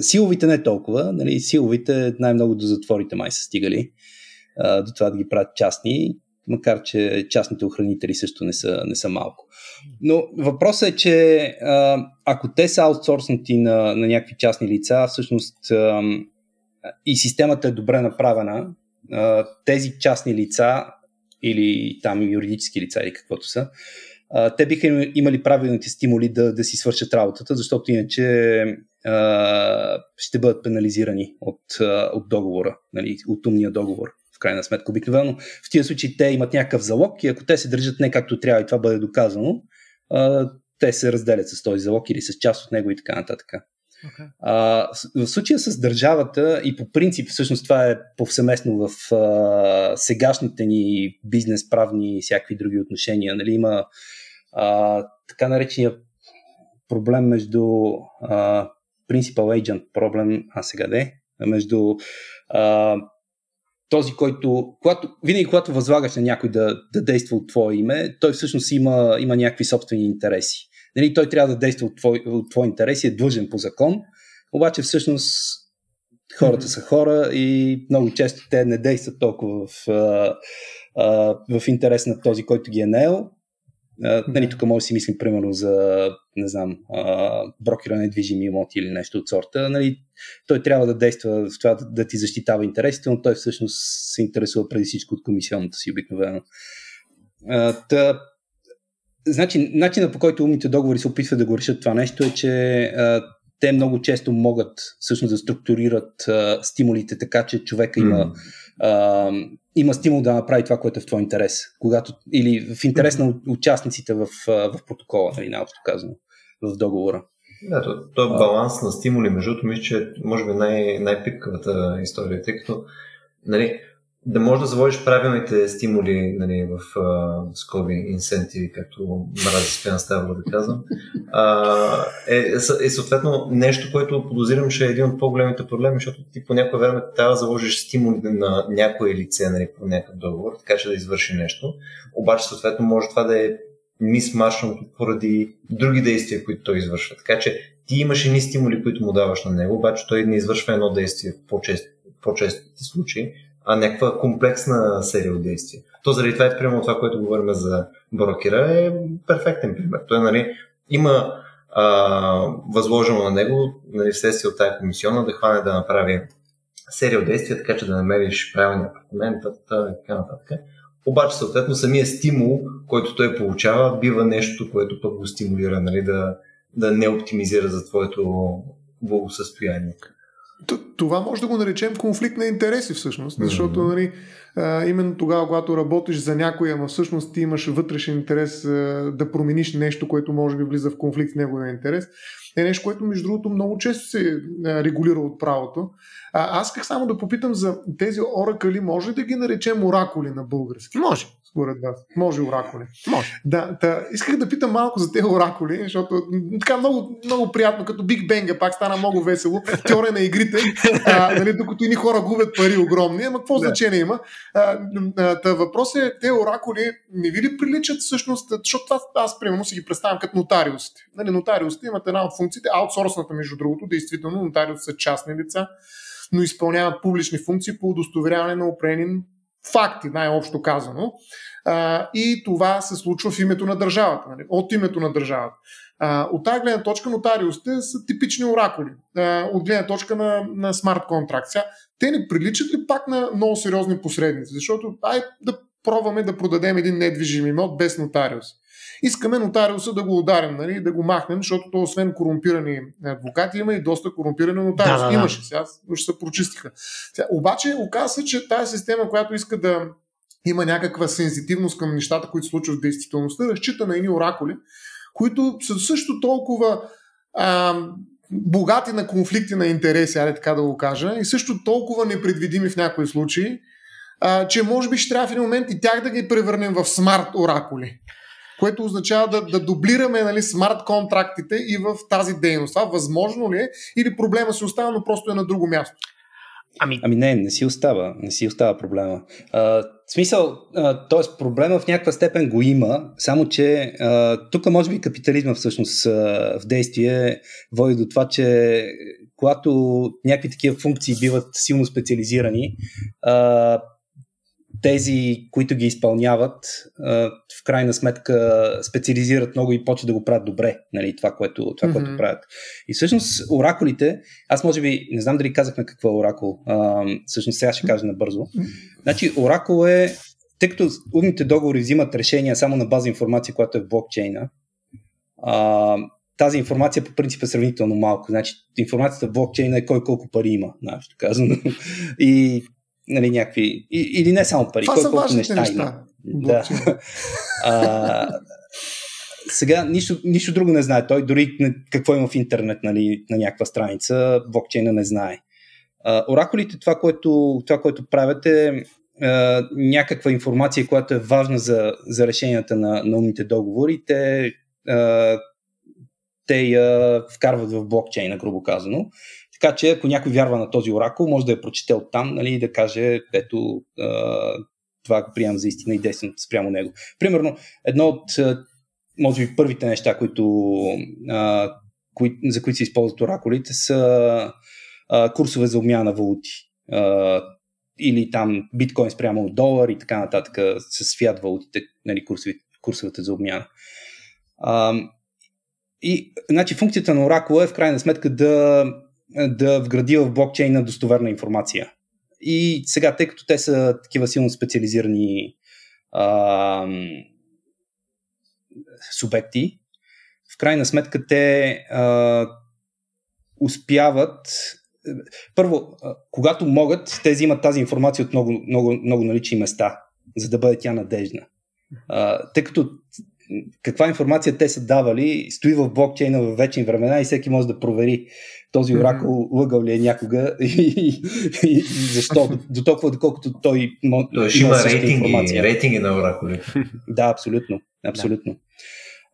Силовите не толкова, нали, силовите най-много до затворите май са стигали, до това да ги правят частни, макар че частните охранители също не са, не са малко. Но въпросът е, че ако те са аутсорснати на, на някакви частни лица, всъщност и системата е добре направена, тези частни лица или там юридически лица или каквото са, а, те биха имали правилните стимули да, да си свършат работата, защото иначе а, ще бъдат пенализирани от, от договора, нали, от умния договор в крайна сметка. Обикновено в тия случаи те имат някакъв залог и ако те се държат не както трябва и това бъде доказано, а, те се разделят с този залог или с част от него и така нататък. Okay. А, в случая с държавата и по принцип, всъщност това е повсеместно в а, сегашните ни бизнес, правни и всякакви други отношения. Нали, има а, така наречения проблем между а, principal agent проблем, а сега де, между а, този, който, когато, винаги когато възлагаш на някой да, да действа от твое име, той всъщност има, има някакви собствени интереси. Нали, той трябва да действа от твой, от твой интерес и е длъжен по закон, обаче всъщност хората са хора и много често те не действат толкова в, а, а, в интерес на този, който ги е наел. А, нали, тук може да си мислим примерно за, не знам, а, брокера на недвижими имоти или нещо от сорта. Нали, той трябва да действа в това да, да ти защитава интересите, но той всъщност се интересува преди всичко от комисионната си обикновено. А, та, значи, начинът по който умните договори се опитват да го решат това нещо е, че а, те много често могат всъщност да структурират а, стимулите така, че човека има, mm. а, има стимул да направи това, което е в твой интерес. Когато, или в интерес на участниците в, в протокола, нали, наобщо казано, в договора. Да, то, то е баланс на стимули, между другото, мисля, че може би най- най-пикавата история, тъй като нали, да можеш да заводиш правилните стимули нали, в uh, скоби, инсентиви, както мрази Спян Ставро да казвам, uh, е, е, съответно нещо, което подозирам, че е един от по-големите проблеми, защото ти по някое време трябва да заложиш стимулите на някое лице нали, по някакъв договор, така че да извърши нещо. Обаче съответно може това да е мисмашното поради други действия, които той извършва. Така че ти имаш едни стимули, които му даваш на него, обаче той не извършва едно действие в по-чести, по-честите случаи, а някаква комплексна серия от действия. То заради това е примерно това, което говорим за брокера, е перфектен пример. Той нали, има а, възложено на него, нали, вследствие от тази комисиона, да хване да направи серия от действия, така че да намериш правилния апартамент и така нататък. Обаче, съответно, самия стимул, който той получава, бива нещо, което пък го стимулира нали, да, да не оптимизира за твоето благосъстояние. Това може да го наречем конфликт на интереси всъщност, защото нали, а, именно тогава, когато работиш за някой, ама всъщност ти имаш вътрешен интерес а, да промениш нещо, което може би влиза в конфликт с неговия интерес, е нещо, което между другото много често се регулира от правото. А, аз исках само да попитам за тези оракали, може ли да ги наречем оракули на български? Може според вас? Може оракули. Може. Да, да, исках да питам малко за тези оракули, защото така много, много приятно, като Биг Бенга, пак стана много весело. Теория на игрите, а, нали, докато ни хора губят пари огромни, ама какво да. значение има? А, та въпрос е, те оракули не ви ли приличат всъщност, защото това аз примерно си ги представям като нотариусите. Нали, нотариусите имат една от функциите, аутсорсната между другото, действително нотариусите са частни лица, но изпълняват публични функции по удостоверяване на определени факти, най-общо казано. А, и това се случва в името на държавата, нали? от името на държавата. А, от тази гледна точка нотариусите са типични оракули. А, от гледна точка на, на смарт контракт. Те не приличат ли пак на много сериозни посредници? Защото ай да пробваме да продадем един недвижим имот без нотариус. Искаме нотариуса да го ударим, нали, да го махнем, защото то освен корумпирани адвокати има и доста корумпирани нотариуси. Да, да, да. Имаше, сега ще се прочистиха. Сега, обаче оказва се, че тази система, която иска да има някаква сензитивност към нещата, които се случват в действителността, разчита на едни оракули, които са също толкова а, богати на конфликти на интереси, аре така да го кажа, и също толкова непредвидими в някои случаи, а, че може би ще трябва в един момент и тях да ги превърнем в смарт оракули. Което означава да, да дублираме нали, смарт контрактите и в тази дейност. Това възможно ли е или проблема си остава, но просто е на друго място? Ами... ами не, не си остава. Не си остава проблема. А, в смисъл, т.е. проблема в някаква степен го има, само че тук може би капитализма всъщност а, в действие води до това, че когато някакви такива функции биват силно специализирани, а, тези, които ги изпълняват, в крайна сметка специализират много и почват да го правят добре, нали, това, което, това mm-hmm. което правят. И всъщност оракулите, аз може би, не знам дали казахме какво е оракул, а, всъщност сега ще кажа набързо. Значи оракул е, тъй като умните договори взимат решения само на база информация, която е в блокчейна, а, тази информация по принцип е сравнително малко. Значи информацията в блокчейна е кой колко пари има, нашето казано. И нали, някакви, или не само пари, Това колко неща, неща има. Да. а, сега нищо, нищо друго не знае. Той дори какво има в интернет нали, на някаква страница, блокчейна не знае. А, оракулите, това което, това, което правят е а, някаква информация, която е важна за, за решенията на, на умните договори. Те, а, те я вкарват в блокчейна, грубо казано. Така че ако някой вярва на този оракул, може да я прочете оттам нали, и да каже, ето, това го приемам за истина и действам спрямо него. Примерно, едно от, може би, първите неща, които, кои, за които се използват оракулите, са курсове за обмяна на валути. или там биткоин спрямо долар и така нататък с фиат валутите, нали, курсовете за обмяна. И, значи, функцията на оракула е в крайна сметка да да вгради в блокчейна достоверна информация. И сега, тъй като те са такива силно специализирани а, субекти, в крайна сметка те а, успяват. Първо, когато могат, те взимат тази информация от много, много, много налични места, за да бъде тя надежна. А, тъй като каква информация те са давали, стои в блокчейна в вечни времена и всеки може да провери този оракул лъгал ли е някога и, и, и защо, до, толкова доколкото той може да има рейтинги, информация. рейтинги на оракули. да, абсолютно. абсолютно. Да.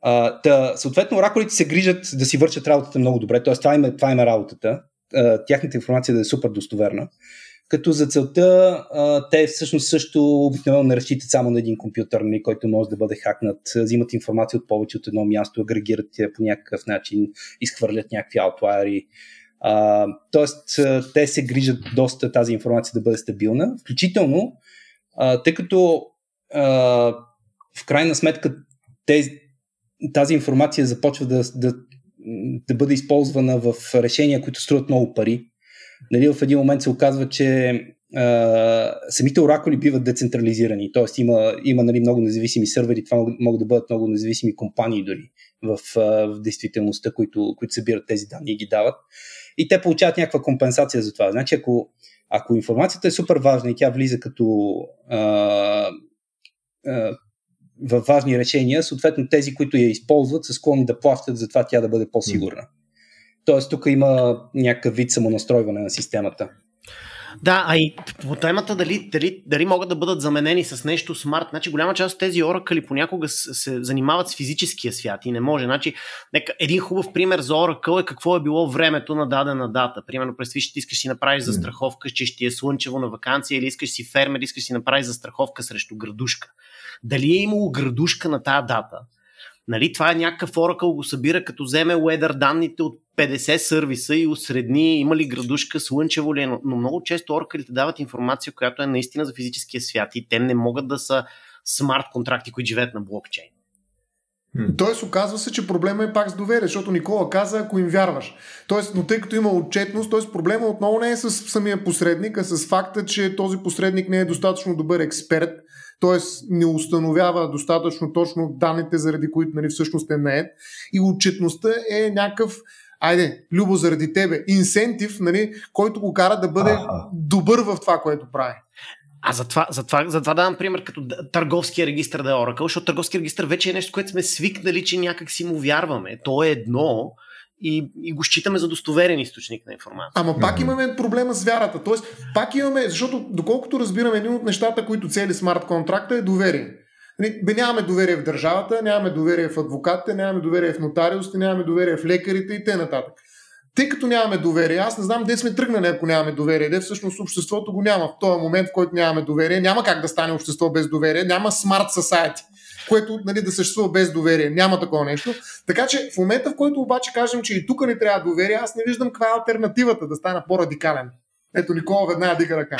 А, та, съответно, оракулите се грижат да си вършат работата много добре, т.е. това им е, това им е работата, а, тяхната информация да е супер достоверна като за целта те всъщност също обикновено не разчитат само на един компютър, нали, който може да бъде хакнат, взимат информация от повече от едно място, агрегират я по някакъв начин, изхвърлят някакви аутлайери. Тоест, те се грижат доста тази информация да бъде стабилна, включително, а, тъй като а, в крайна сметка тези, тази информация започва да, да, да бъде използвана в решения, които струват много пари нали, в един момент се оказва, че а, самите оракули биват децентрализирани, т.е. има, има нали, много независими сървъри, това могат, да бъдат много независими компании дори в, в действителността, които, които събират тези данни и ги дават. И те получават някаква компенсация за това. Значи, ако, ако информацията е супер важна и тя влиза като а, а, важни решения, съответно тези, които я използват, са склонни да плащат за това тя да бъде по-сигурна. Тоест тук има някакъв вид самонастройване на системата. Да, а и по темата дали, дали, дали могат да бъдат заменени с нещо смарт. Значи голяма част от тези оракъли понякога се занимават с физическия свят и не може. Значи, нека, един хубав пример за оракъл е какво е било времето на дадена дата. Примерно, представиш, ти искаш си направиш застраховка, че ще е слънчево на вакансия или искаш си фермер, искаш си направиш застраховка срещу градушка. Дали е имало градушка на тази дата? Нали, това е някакъв Oracle го събира, като вземе уедър данните от 50 сервиса и усредни има ли градушка, слънчево ли е, но, но много често Oracle дават информация, която е наистина за физическия свят и те не могат да са смарт контракти, които живеят на блокчейн. Тоест, оказва се, че проблема е пак с доверие, защото Никола каза, ако им вярваш. Тоест, но тъй като има отчетност, т.е. проблема отново не е с самия посредник, а с факта, че този посредник не е достатъчно добър експерт, т.е. не установява достатъчно точно данните, заради които нали, всъщност е наед. И отчетността е някакъв айде, Любо, заради тебе, инсентив, нали, който го кара да бъде А-а. добър в това, което прави. А затова, затова, затова давам пример като търговския регистр да е Oracle, защото търговския регистр вече е нещо, което сме свикнали, че някак си му вярваме. То е едно и, и го считаме за достоверен източник на информация. Ама пак имаме проблема с вярата. Тоест, пак имаме, защото доколкото разбираме, един от нещата, които цели смарт контракта е доверие. Нали, бе, нямаме доверие в държавата, нямаме доверие в адвокатите, нямаме доверие в нотариусите, нямаме доверие в лекарите и т.н. Тъй като нямаме доверие, аз не знам де сме тръгнали, ако нямаме доверие, де всъщност обществото го няма. В този момент, в който нямаме доверие, няма как да стане общество без доверие, няма смарт society, което нали, да съществува без доверие. Няма такова нещо. Така че в момента, в който обаче кажем, че и тук не трябва доверие, аз не виждам каква е альтернативата да стана по-радикален. Ето Никола веднага дига ръка.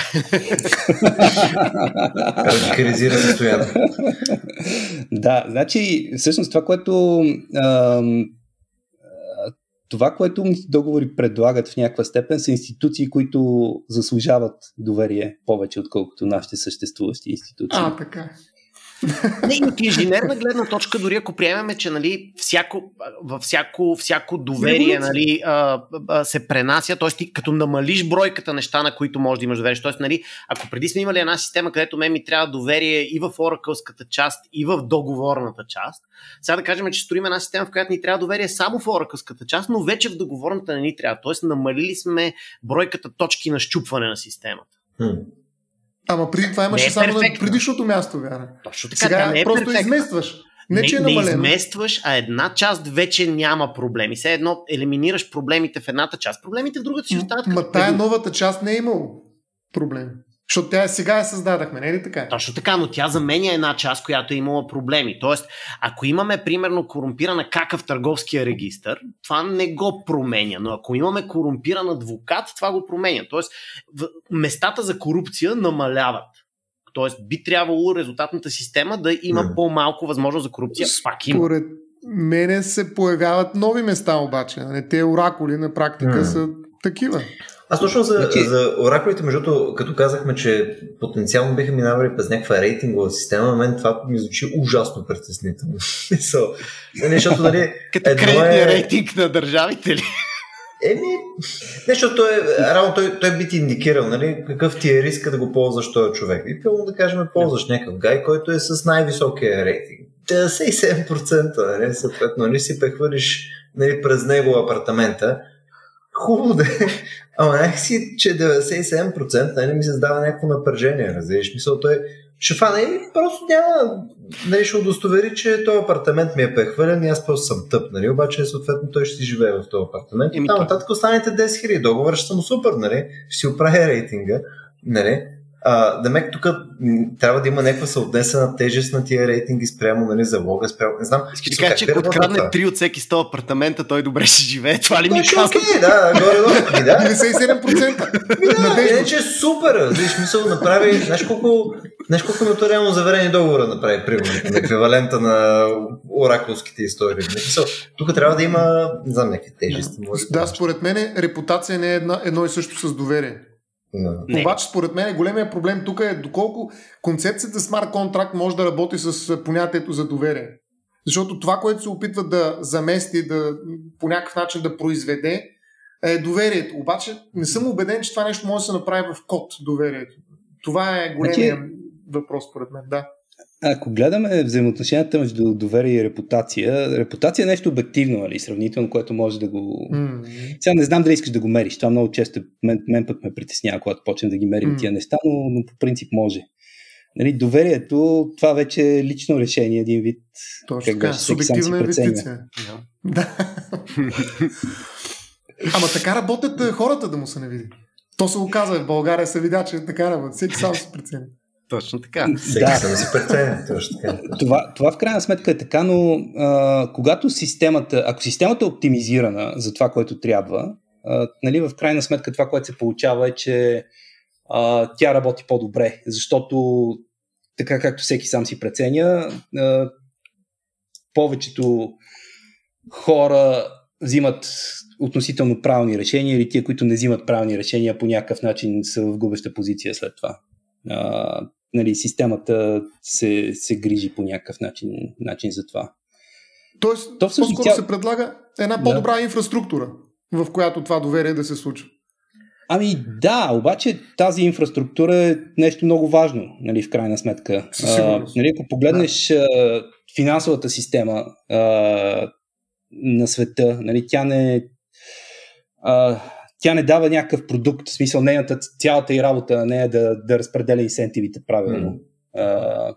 Радикализира състоянието. да, значи всъщност това, което ам, това, което договори предлагат в някаква степен са институции, които заслужават доверие повече, отколкото нашите съществуващи институции. А, така. Не, от инженерна гледна точка, дори ако приемеме, че нали, всяко, във всяко, всяко доверие нали, а, а, се пренася, т.е. като намалиш бройката неща, на които може да имаш доверие. Т.е. Нали, ако преди сме имали една система, където ме ми трябва доверие и в оракълската част, и в договорната част, сега да кажем, че строим една система, в която ни трябва доверие само в оракълската част, но вече в договорната не ни трябва. Т.е. намалили сме бройката точки на щупване на системата. Ама преди това имаше е само на предишното място, вяра. Точно така, Сега не е просто перфектно. изместваш. Не, не, че е не намалено. изместваш, а една част вече няма проблеми. Все едно елиминираш проблемите в едната част, проблемите в другата си остават. Ма тая новата част не е имало проблем. Защото тя е сега я създадахме, не е ли така? Точно така, но тя заменя една част, която е имала проблеми. Тоест, ако имаме, примерно, корумпирана кака в търговския регистр, това не го променя. Но ако имаме корумпиран адвокат, това го променя. Тоест, местата за корупция намаляват. Тоест, би трябвало резултатната система да има Мгм. по-малко възможност за корупция. Пак има. Според мене се появяват нови места обаче. Не, те оракули на практика М. са такива. Аз точно за, Значи- за оракулите, между като казахме, че потенциално биха минавали през някаква рейтингова система, на мен това ми звучи ужасно притеснително. Смисъл, нали, защото, нали, Като Едно кредитния е- рейтинг на държавите ли? Еми, не, защото той, рано той, той би ти индикирал, нали, какъв ти е риска да го ползваш този човек. И пълно да кажем, ползваш някакъв гай, който е с най-високия рейтинг. 97%, нали, съответно, нали си прехвърлиш нали, през него апартамента. Хубаво да е. Ама някакси, че 97% нали, ми се създава някакво напрежение, разбираш. Мисъл, той ще фане и просто няма, нали, ще удостовери, че този апартамент ми е прехвърлен и аз просто съм тъп, нали, обаче съответно той ще си живее в този апартамент. Еми, И там нататък останете 10 000 договора, ще съм супер, нали, ще си оправя рейтинга, нали. А, Демек, тук трябва да има някаква съотнесена тежест на тия рейтинги спрямо нали, залога, спрямо... Не знам. Да смисъл, кажа, че ако открадне това? три от всеки 100 апартамента, той добре ще живее. Това ли ми Точно казваш? окей, да, горе-долу. Да. 97%. Ми, да, Надежно. иначе е супер. Виж, мисъл, направи, знаеш колко, знаеш колко нотариално заверени договора направи, примерно, на еквивалента на оракулските истории. Тук трябва да има, не знам, някакви тежести. може Да, според мен репутация не е една, едно и също с доверие. Не. Обаче, според мен, големия проблем тук е доколко концепцията Smart Contract може да работи с понятието за доверие. Защото това, което се опитва да замести, да по някакъв начин да произведе, е доверието. Обаче не съм убеден, че това нещо може да се направи в код доверието. Това е големия въпрос, според мен. Да. Ако гледаме взаимоотношенията между доверие и репутация, репутация е нещо обективно, нали, сравнително, което може да го... М. Сега не знам дали искаш да го мериш. Това много често мен, мен пък ме притеснява, когато почнем да ги мерим М. тия неща, но, но по принцип може. Нали, доверието, това вече е лично решение, един вид. Точно така. Субективна инвестиция. Да. Ама така работят а, хората да му се не види. То се оказва в България се видя, че така работи. Всеки сам се прецени. Точно така. Всеки Да. да. да си преценя, точно така. Това, това в крайна сметка е така, но а, когато системата, ако системата е оптимизирана за това, което трябва, а, нали, в крайна сметка това, което се получава е, че а, тя работи по-добре, защото така както всеки сам си преценя, а, повечето хора взимат относително правилни решения или тия, които не взимат правилни решения, по някакъв начин са в губеща позиция след това. А, нали, системата се, се грижи по някакъв начин, начин за това. Тоест, То всъщност по-скоро тя... се предлага една по-добра да. инфраструктура, в която това доверие да се случва. Ами да, обаче тази инфраструктура е нещо много важно, нали, в крайна сметка. А, нали, ако погледнеш да. а, финансовата система а, на света, нали, тя не а, тя не дава някакъв продукт, в смисъл нейната, цялата и работа не е да, да разпределя инсентивите правилно. Mm. А,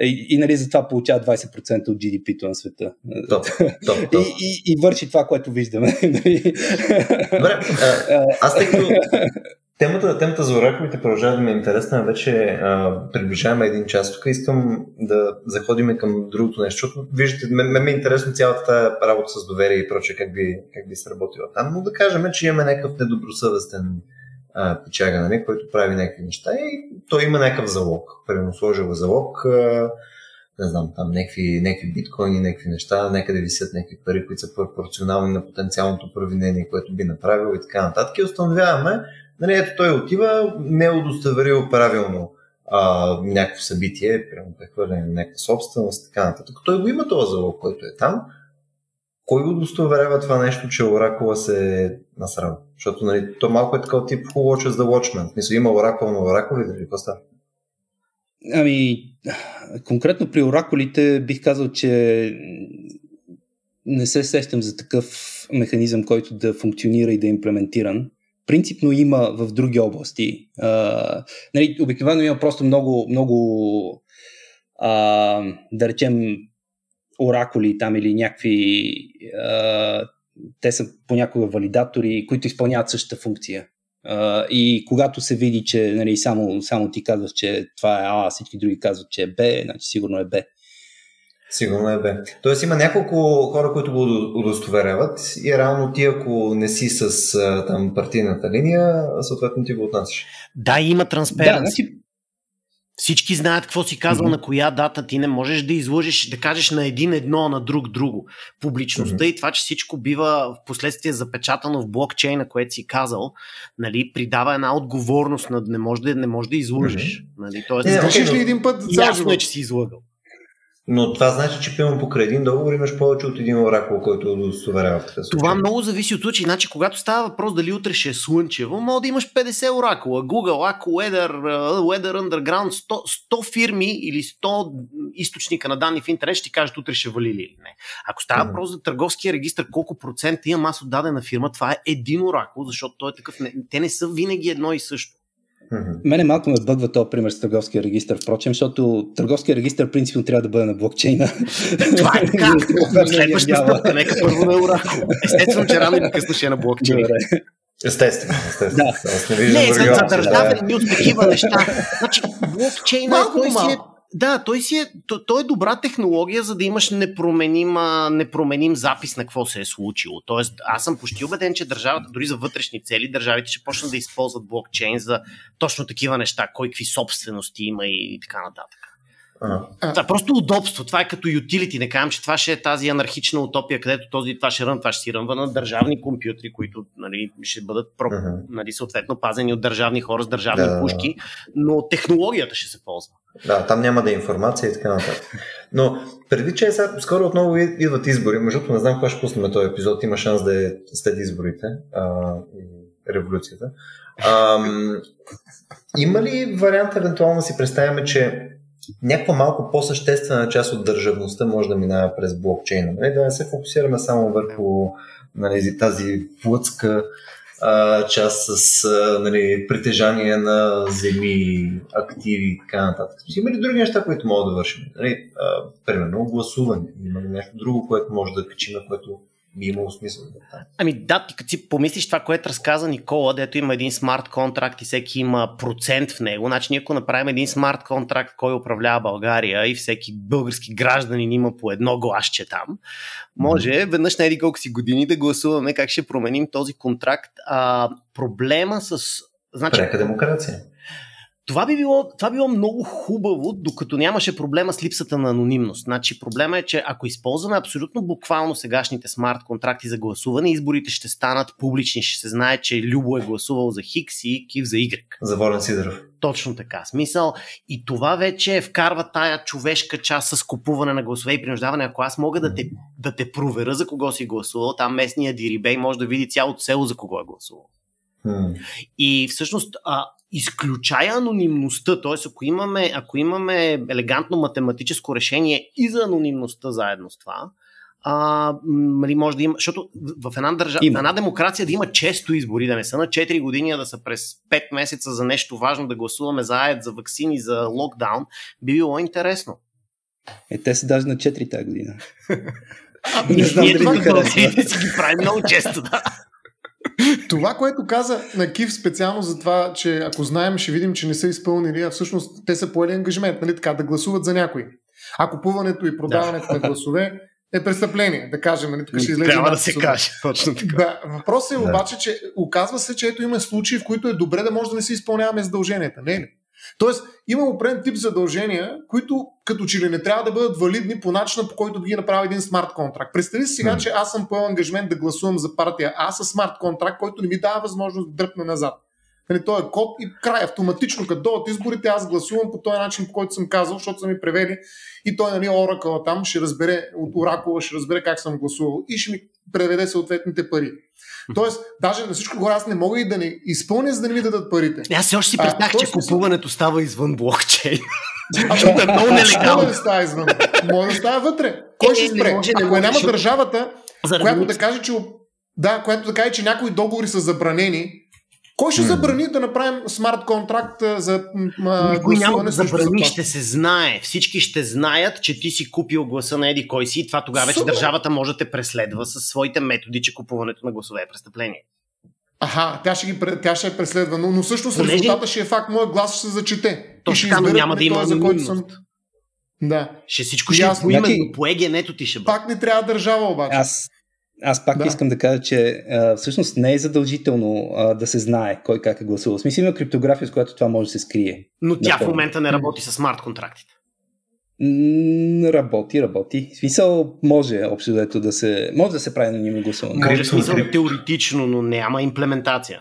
и, и нали, затова получава 20% от GDP-то на света. Топ, топ, топ. И, и, и върши това, което виждаме. Нали? Добре, а, аз тъй като темата, темата за ораклите продължава да ми е интересна, вече а, приближаваме един час тук. Искам да заходим към другото нещо, защото виждате, мен, мен ми е интересно цялата тази работа с доверие и прочее, как би, как би сработила там, но да кажем, че имаме някакъв недобросъвестен печага, нали, който прави някакви неща и той има някакъв залог. Примерно сложил залог, а, не знам, там някакви, някакви биткоини, някакви неща, някъде висят някакви пари, които са пропорционални на потенциалното провинение, което би направил и така нататък. И установяваме, нали, ето той отива, не е удостоверил правилно а, някакво събитие, прямо прехвърляне на някаква собственост така нататък. Той го има този залог, който е там, кой го удостоверява това нещо, че Оракула се е насрал? Защото нали, то малко е такъв тип Who Watches the Watchman. Мисля, има Оракул на Оракули, дали какво става? Ами, конкретно при оракулите бих казал, че не се сещам за такъв механизъм, който да функционира и да е имплементиран. Принципно има в други области. А, нали, обикновено има просто много, много а, да речем, оракули там или някакви. А, те са понякога валидатори, които изпълняват същата функция. А, и когато се види, че нали, само, само ти казваш, че това е А, всички други казват, че е Б, значи сигурно е Б. Сигурно е Б. Тоест има няколко хора, които го удостоверяват и реално ти, ако не си с там партийната линия, съответно ти го отнасяш. Да, има трансперенция. Да, значи, всички знаят какво си казал mm-hmm. на коя дата. Ти не можеш да излъжеш, да кажеш на един едно, на друг друго. Публичността mm-hmm. и това, че всичко бива в последствие запечатано в блокчейна, което си казал, нали, придава една отговорност на не може да, не може да излъжеш. Mm-hmm. Нали, тоест, не, okay, ли един път? Ясно е, че си излъгал. Но това значи, че пилно покрай един договор имаш повече от един оракул, който удостоверява в тази Това много зависи от случай. Значи, когато става въпрос дали утре ще е слънчево, може да имаш 50 оракула. Google, Aqua, Weather, Weather Underground, 100, 100 фирми или 100 източника на данни в интернет ще ти кажат утре ще вали или не. Ако става въпрос за търговския регистр, колко процента имам аз от дадена фирма, това е един оракул, защото той е такъв. Те не са винаги едно и също. Mm-hmm. Мене малко ме бъгва този пример с търговския регистр, впрочем, защото търговския регистр принципно трябва да бъде на блокчейна. Това е така. Следващата стъпка, нека първо на Oracle. Естествено, че рано или късно ще е на блокчейна. Естествено, естествено. Да. Не, не за, за държавен да. от такива неща. Значи, блокчейна е той си е да, той, си е, той, той е добра технология, за да имаш непроменим, непроменим запис на какво се е случило. Тоест, аз съм почти убеден, че държавата, дори за вътрешни цели, държавите ще почнат да използват блокчейн за точно такива неща, кой какви собствености има и, и така нататък. Това е просто удобство. Това е като utility. Не казвам, че това ще е тази анархична утопия, където този, това ще рън, това ще си рънва на държавни компютри, които нали, ще бъдат про, uh-huh. нали, съответно пазени от държавни хора с държавни да. пушки, но технологията ще се ползва. Да, там няма да е информация и така нататък. Но преди че е сега, скоро отново идват избори, между не знам кога ще пуснем този епизод, има шанс да е след изборите а, и революцията. А, има ли вариант евентуално да си представяме, че някаква малко по-съществена част от държавността може да минава през блокчейна. Нали? Да не се фокусираме само върху нали, тази плътска част с нали, притежание на земи, активи и така нататък. Има ли други неща, които могат да вършим? Нали, а, примерно гласуване. Има ли нещо друго, което може да качим, което би имало смисъл да. Ами да, ти като си помислиш това, което разказа Никола, дето има един смарт контракт и всеки има процент в него, значи ние ако направим един смарт контракт, кой управлява България и всеки български гражданин има по едно гласче там, може mm-hmm. веднъж на еди колко си години да гласуваме как ще променим този контракт. А, проблема с... Значи, демокрация. Това би, било, това било много хубаво, докато нямаше проблема с липсата на анонимност. Значи проблема е, че ако използваме абсолютно буквално сегашните смарт контракти за гласуване, изборите ще станат публични, ще се знае, че Любо е гласувал за Хикс и Кив за Y. За Волен Сидоров. Точно така. Смисъл. И това вече вкарва тая човешка част с купуване на гласове и принуждаване. Ако аз мога да те, да те проверя за кого си гласувал, там местния дирибей може да види цялото село за кого е гласувал. И всъщност а, изключая анонимността, т.е. Ако имаме, ако имаме елегантно математическо решение и за анонимността заедно с това, а, нали, може да има, защото в една, държа, Има. в една демокрация да има често избори, да не са на 4 години, а да са през 5 месеца за нещо важно, да гласуваме за АЕД, за вакцини, за локдаун, би било интересно. Е, те са даже на 4 тази година. Ами, Не знам Ние дали в харесва. България си ги правим много често, да. Това, което каза на Кив специално за това, че ако знаем, ще видим, че не са изпълнили, а всъщност те са поели ангажимент, нали така, да гласуват за някой. А купуването и продаването на гласове е престъпление, да кажем, нали, тук ще излезе. Трябва да се каже. Точно така. Да, въпросът е Да. обаче, че оказва се, че ето има случаи, в които е добре да може да не си изпълняваме задълженията. Не е ли? Тоест, има определен тип задължения, които като че ли не трябва да бъдат валидни по начина, по който ги направи един смарт контракт. Представи си сега, че аз съм поел ангажимент да гласувам за партия А с смарт контракт, който не ми дава възможност да дръпна назад. Нали, той е код и край. Автоматично, като дойдат изборите, аз гласувам по този начин, по който съм казал, защото са ми превели и той, нали, оракъла там ще разбере, от оракула ще разбере как съм гласувал и ще ми преведе съответните пари. Тоест, даже на всичко горе аз не мога и да не изпълня, за да не ми дадат парите. Аз все още си представях, че купуването става извън блокчейн. Защото е много Може нелегално. да става извън. Може да става вътре. Кой Е, ще не спре? може, Ако може, е няма държавата, която да каже, че да, която да каже, че някои договори са забранени, кой ще забрани да направим смарт контракт за а, Никой няма да забрани, ще се знае. Всички ще знаят, че ти си купил гласа на Еди кой си и това тогава вече Супер. държавата може да те преследва със своите методи, че купуването на гласове е престъпление. Аха, тя ще, ги, тя ще е преследва, но, но всъщност Понеже- резултата ще е факт, моят глас ще се зачете. Точно ще така, но няма да има за който съм. Да. Ще всичко ще е поименно, Значи- по егенето ти ще бъде. Пак не трябва държава обаче. Аз, аз пак Да. да. искам да кажа, че а, всъщност не е задължително а, да се знае кой как е гласувал. В смисъл има криптография, с която това може да се скрие. Но тя в Напълно. момента не работи с смарт контрактите. М, работи, работи. В смисъл може общо дето да се... Може да се прави анонимно гласуване. Може в смисъл теоретично, но няма имплементация.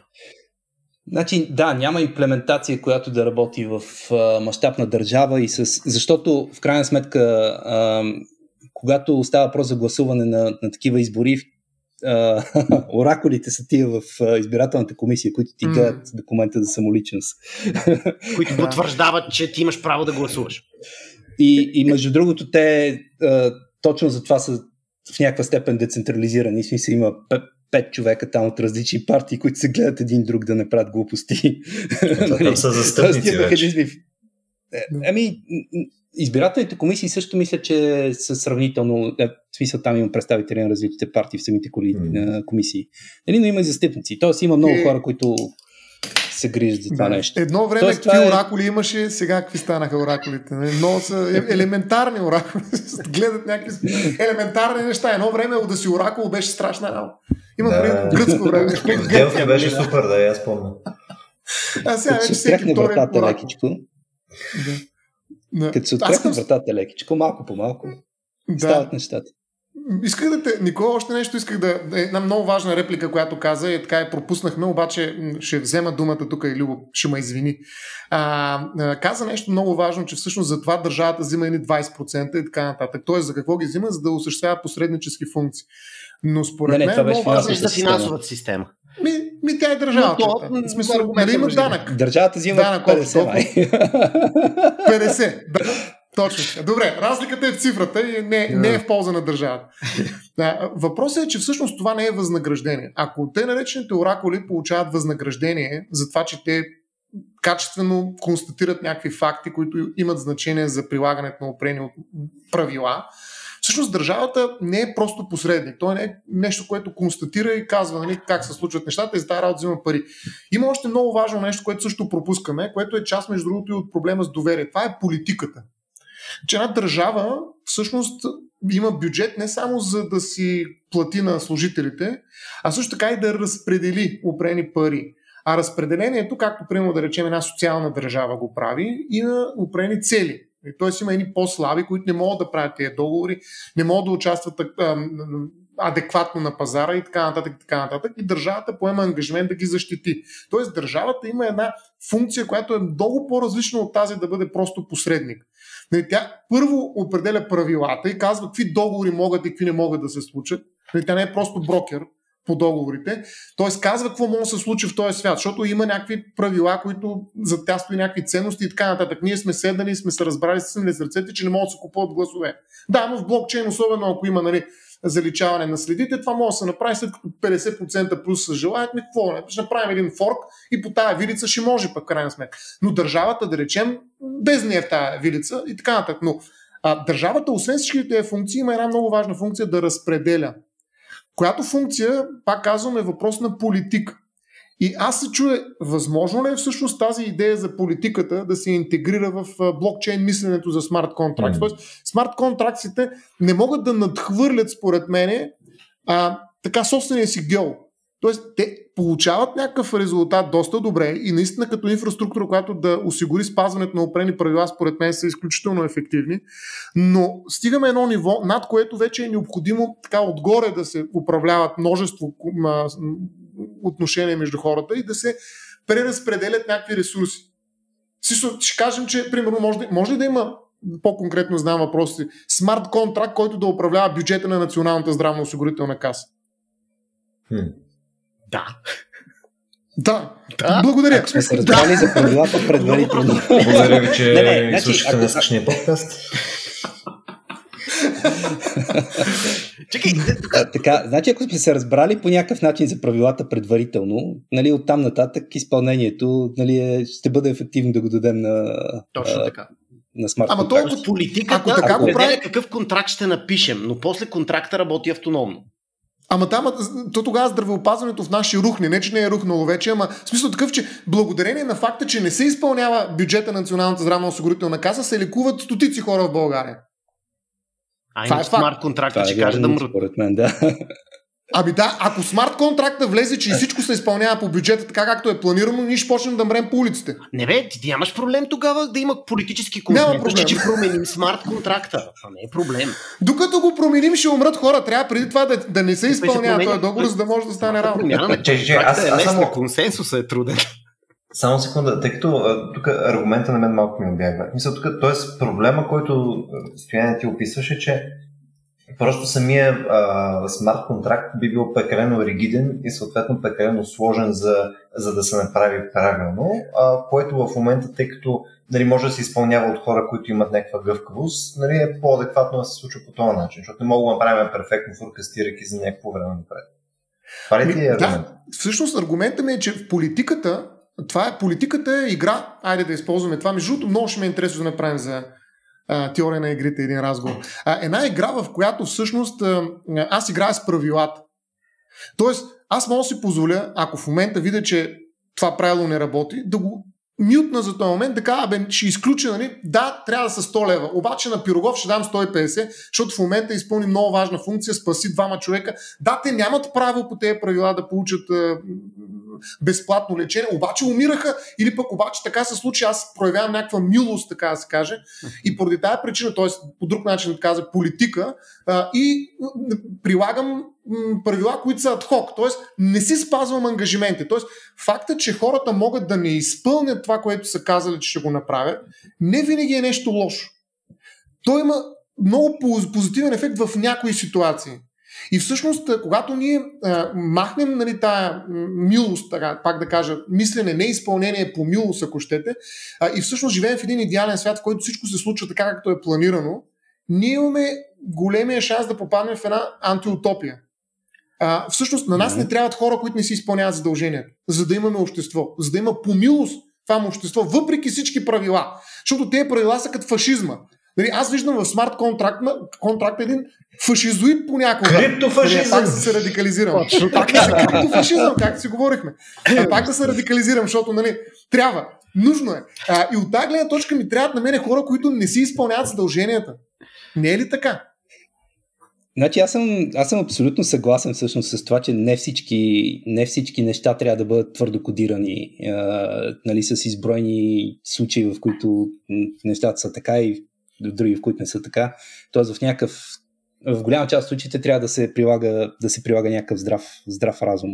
Значи, да, няма имплементация, която да работи в а, мащаб на държава и с... Защото, в крайна сметка, а, когато става въпрос за гласуване на, на такива избори, а, оракулите са тия в избирателната комисия, които ти гледат документа за самоличност. Които Да. потвърждават, че ти имаш право да гласуваш. И, и между другото, те а, точно за това са в някаква степен децентрализирани. В смисъл има пет, човека там от различни партии, които се гледат един друг да не правят глупости. Там са застъпници вече. Е, Ами, избирателните комисии също мисля, че са сравнително, е, в смисъл там има представители на различните партии в самите е, комисии. Нали, но има и застъпници. Тоест има много хора, които се грижат за това Да. нещо. Едно време Тоест, какви е- оракули имаше, сега какви станаха оракулите. нали? Много са е- елементарни оракули. Гледат някакви елементарни неща. Едно време да си оракул беше страшна работа. Има Да. гръцко време. Делфи беше супер, да, и аз помня. А сега вече се всеки втори вратата оракул. Да. Да. като се Аз отряхне искам- вратата лекичко, малко по малко, Да. стават нещата. Исках да те, Никола, още нещо исках да, една много важна реплика, която каза и така я пропуснахме, обаче ще взема думата тук и Любо ще ме извини. А, каза нещо много важно, че всъщност за това държавата взима едни 20% и така нататък. Тоест за какво ги взима? За да осъществява посреднически функции. Но според Не, не, мен това е много беше важно. За финансовата система. Ми, ми тя е то, в смисъл, нали има разбира. данък. Държавата взима Данък общо 50 май. 50. Да, точно. Добре, разликата е в цифрата и не, не е в полза на държавата. Да, въпросът е, че всъщност това не е възнаграждение. Ако те наречените оракули получават възнаграждение за това, че те качествено констатират някакви факти, които имат значение за прилагането на опрени правила, всъщност държавата не е просто посредник. То не е нещо, което констатира и казва нали, как се случват нещата и за тази работа взима пари. Има още много важно нещо, което също пропускаме, което е част, между другото, и от проблема с доверие. Това е политиката. Че една държава всъщност има бюджет не само за да си плати на служителите, а също така и да разпредели опрени пари. А разпределението, както примерно да речем една социална държава го прави и на определени цели. Тоест има едни по-слаби, които не могат да правят тези договори, не могат да участват адекватно на пазара и така нататък, и така нататък. И държавата поема ангажимент да ги защити. Тоест държавата има една функция, която е много по-различна от тази да бъде просто посредник. Нали, тя първо определя правилата и казва какви договори могат и какви не могат да се случат. Нали, тя не е просто брокер по договорите. Тоест казва какво може да се случи в този свят, защото има някакви правила, които за тя стои някакви ценности и така нататък. Ние сме седнали и сме се разбрали с ръцете, че не могат да се купуват гласове. Да, но в блокчейн, особено ако има нали, заличаване на следите, това може да се направи след като 50% плюс са желаят, ми какво не? Ще направим един форк и по тая вилица ще може пък крайна сметка. Но държавата, да речем, без нея в тая вилица и така нататък. Но а, държавата, освен всички тези функции, има една много важна функция да разпределя. Която функция, пак казвам, е въпрос на политика. И аз се чуя, възможно ли е всъщност тази идея за политиката да се интегрира в блокчейн мисленето за смарт контракт? Тоест, смарт контракците не могат да надхвърлят, според мен, а, така собствения си гео. Тоест, те получават някакъв резултат доста добре и наистина като инфраструктура, която да осигури спазването на опрени правила, според мен са изключително ефективни, но стигаме едно ниво, над което вече е необходимо така отгоре да се управляват множество отношения между хората и да се преразпределят някакви ресурси. Ще кажем, че примерно може, може да има по-конкретно знам въпроси, смарт контракт, който да управлява бюджета на Националната здравноосигурителна каса? Хм. Да. Да. да. Благодаря. Ако сме се разбрали да. за правилата предварително. Благодаря ви, че не, не, значи, слушахте днескашния подкаст. Чакай, а, така, значи ако сме се разбрали по някакъв начин за правилата предварително, нали, оттам нататък изпълнението нали, е, ще бъде ефективно да го дадем на, Точно така. на смарт Ама толкова политиката ако така го прави... какъв контракт ще напишем, но после контракта работи автономно. Ама там, то тогава здравеопазването в наши рухне. Не, че не е рухнало вече, ама в смисъл такъв, че благодарение на факта, че не се изпълнява бюджета на Националната здравна осигурителна каса, се лекуват стотици хора в България. А това е смарт контракта, че каже да мрът. Според мен, да. Ами да, ако смарт контракта влезе, че всичко се изпълнява по бюджета така както е планирано, ние ще почнем да мрем по улиците. Не бе, ти нямаш проблем тогава да има политически консенсус, че, че променим смарт контракта. Това не е проблем. Докато го променим, ще умрат хора. Трябва преди това да, да не се изпълнява този договор, за да може да стане работа. Че, че, аз, аз, само... консенсуса е труден. Само секунда, тъй като тук аргумента на мен малко ми обягва. Мисля, тук, т.е. проблема, който Стояне ти описваше, че Просто самия а, смарт контракт би бил прекалено ригиден и съответно прекалено сложен за, за да се направи правилно, а, което в момента, тъй като нали, може да се изпълнява от хора, които имат някаква гъвкавост, нали, е по-адекватно да се случва по този начин, защото не мога да направим перфектно фуркастирайки за някакво време напред. Това ли ти е аргумент? Да, всъщност аргументът ми е, че в политиката, това е, политиката е игра, айде да използваме това. Между другото, много ще ме е интересно да направим за теория на игрите, един разговор. Една игра, в която всъщност аз играя с правилата. Тоест, аз мога да си позволя, ако в момента видя, че това правило не работи, да го мютна за този момент, да кажа, бе, ще изключа, нали? да, трябва да са 100 лева, обаче на Пирогов ще дам 150, защото в момента изпълни много важна функция, спаси двама човека. Да, те нямат право по тези правила да получат безплатно лечение, обаче умираха или пък обаче така се случи, аз проявявам някаква милост, така да се каже, и поради тази причина, т.е. по друг начин да каза политика, и прилагам правила, които са адхок, т.е. не си спазвам ангажименти. Т.е. факта, че хората могат да не изпълнят това, което са казали, че ще го направят, не винаги е нещо лошо. Той има много позитивен ефект в някои ситуации. И всъщност, когато ние а, махнем нали, тая милост, така, пак да кажа, мислене, не изпълнение по милост, ако щете, а, и всъщност живеем в един идеален свят, в който всичко се случва така, както е планирано, ние имаме големия шанс да попаднем в една антиутопия. А, всъщност на нас не трябват хора, които не си изпълняват задължението, за да имаме общество, за да има помилост това общество, въпреки всички правила. Защото тези правила са като фашизма. Нали, аз виждам в смарт контракт, контракт един фашизоид понякога. Криптофашизъм. Пак да се радикализирам. Пак да се криптофашизъм, както си говорихме. А пак да се радикализирам, защото нали, трябва. Нужно е. А, и от тази гледна точка ми трябват на мене хора, които не си изпълняват задълженията. Не е ли така? Значи аз съм, аз съм абсолютно съгласен всъщност с това, че не всички, не всички неща трябва да бъдат твърдо кодирани, а, нали, с изброени случаи, в които нещата са така и други, в които не са така. Тоест в някакъв в голяма част от случаите трябва да се прилага, да се прилага някакъв здрав, здрав разум.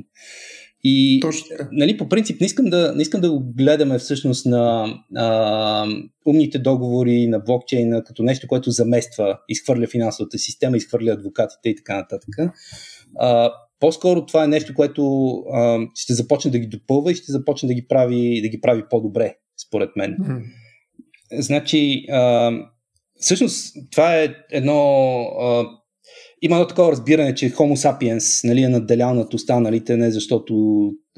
И Точно. нали, по принцип не искам, да, не искам да го гледаме всъщност на а, умните договори на блокчейна като нещо, което замества, изхвърля финансовата система, изхвърля адвокатите и така нататък. А, по-скоро това е нещо, което а, ще започне да ги допълва и ще започне да ги прави, да ги прави по-добре, според мен. М. Значи, а, всъщност, това е едно. А, има едно такова разбиране, че Homo sapiens нали, е надделял над останалите, не защото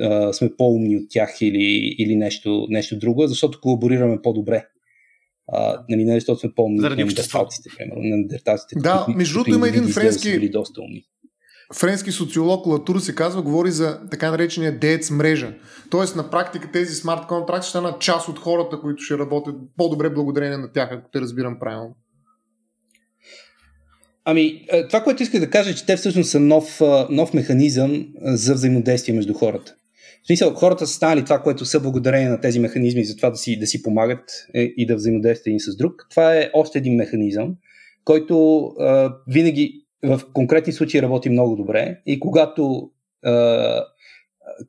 а, сме по-умни от тях или, или нещо, нещо друго, а защото колаборираме по-добре. А, нали, не защото сме по-умни Заради от неандерталците, примерно. Неандерталците, Да, които- между другото има един френски- Били доста умни. Френски социолог Латур се казва, говори за така наречения деец мрежа. Тоест на практика тези смарт контракти ще станат част от хората, които ще работят по-добре благодарение на тях, ако те разбирам правилно. Ами, е, това, което исках да кажа, е, че те всъщност са нов, а, нов механизъм а, за взаимодействие между хората. В смисъл, хората са станали това, което са благодарение на тези механизми за това да си, да си помагат е, и да взаимодействат един с друг. Това е още един механизъм, който а, винаги в конкретни случаи работи много добре и когато а,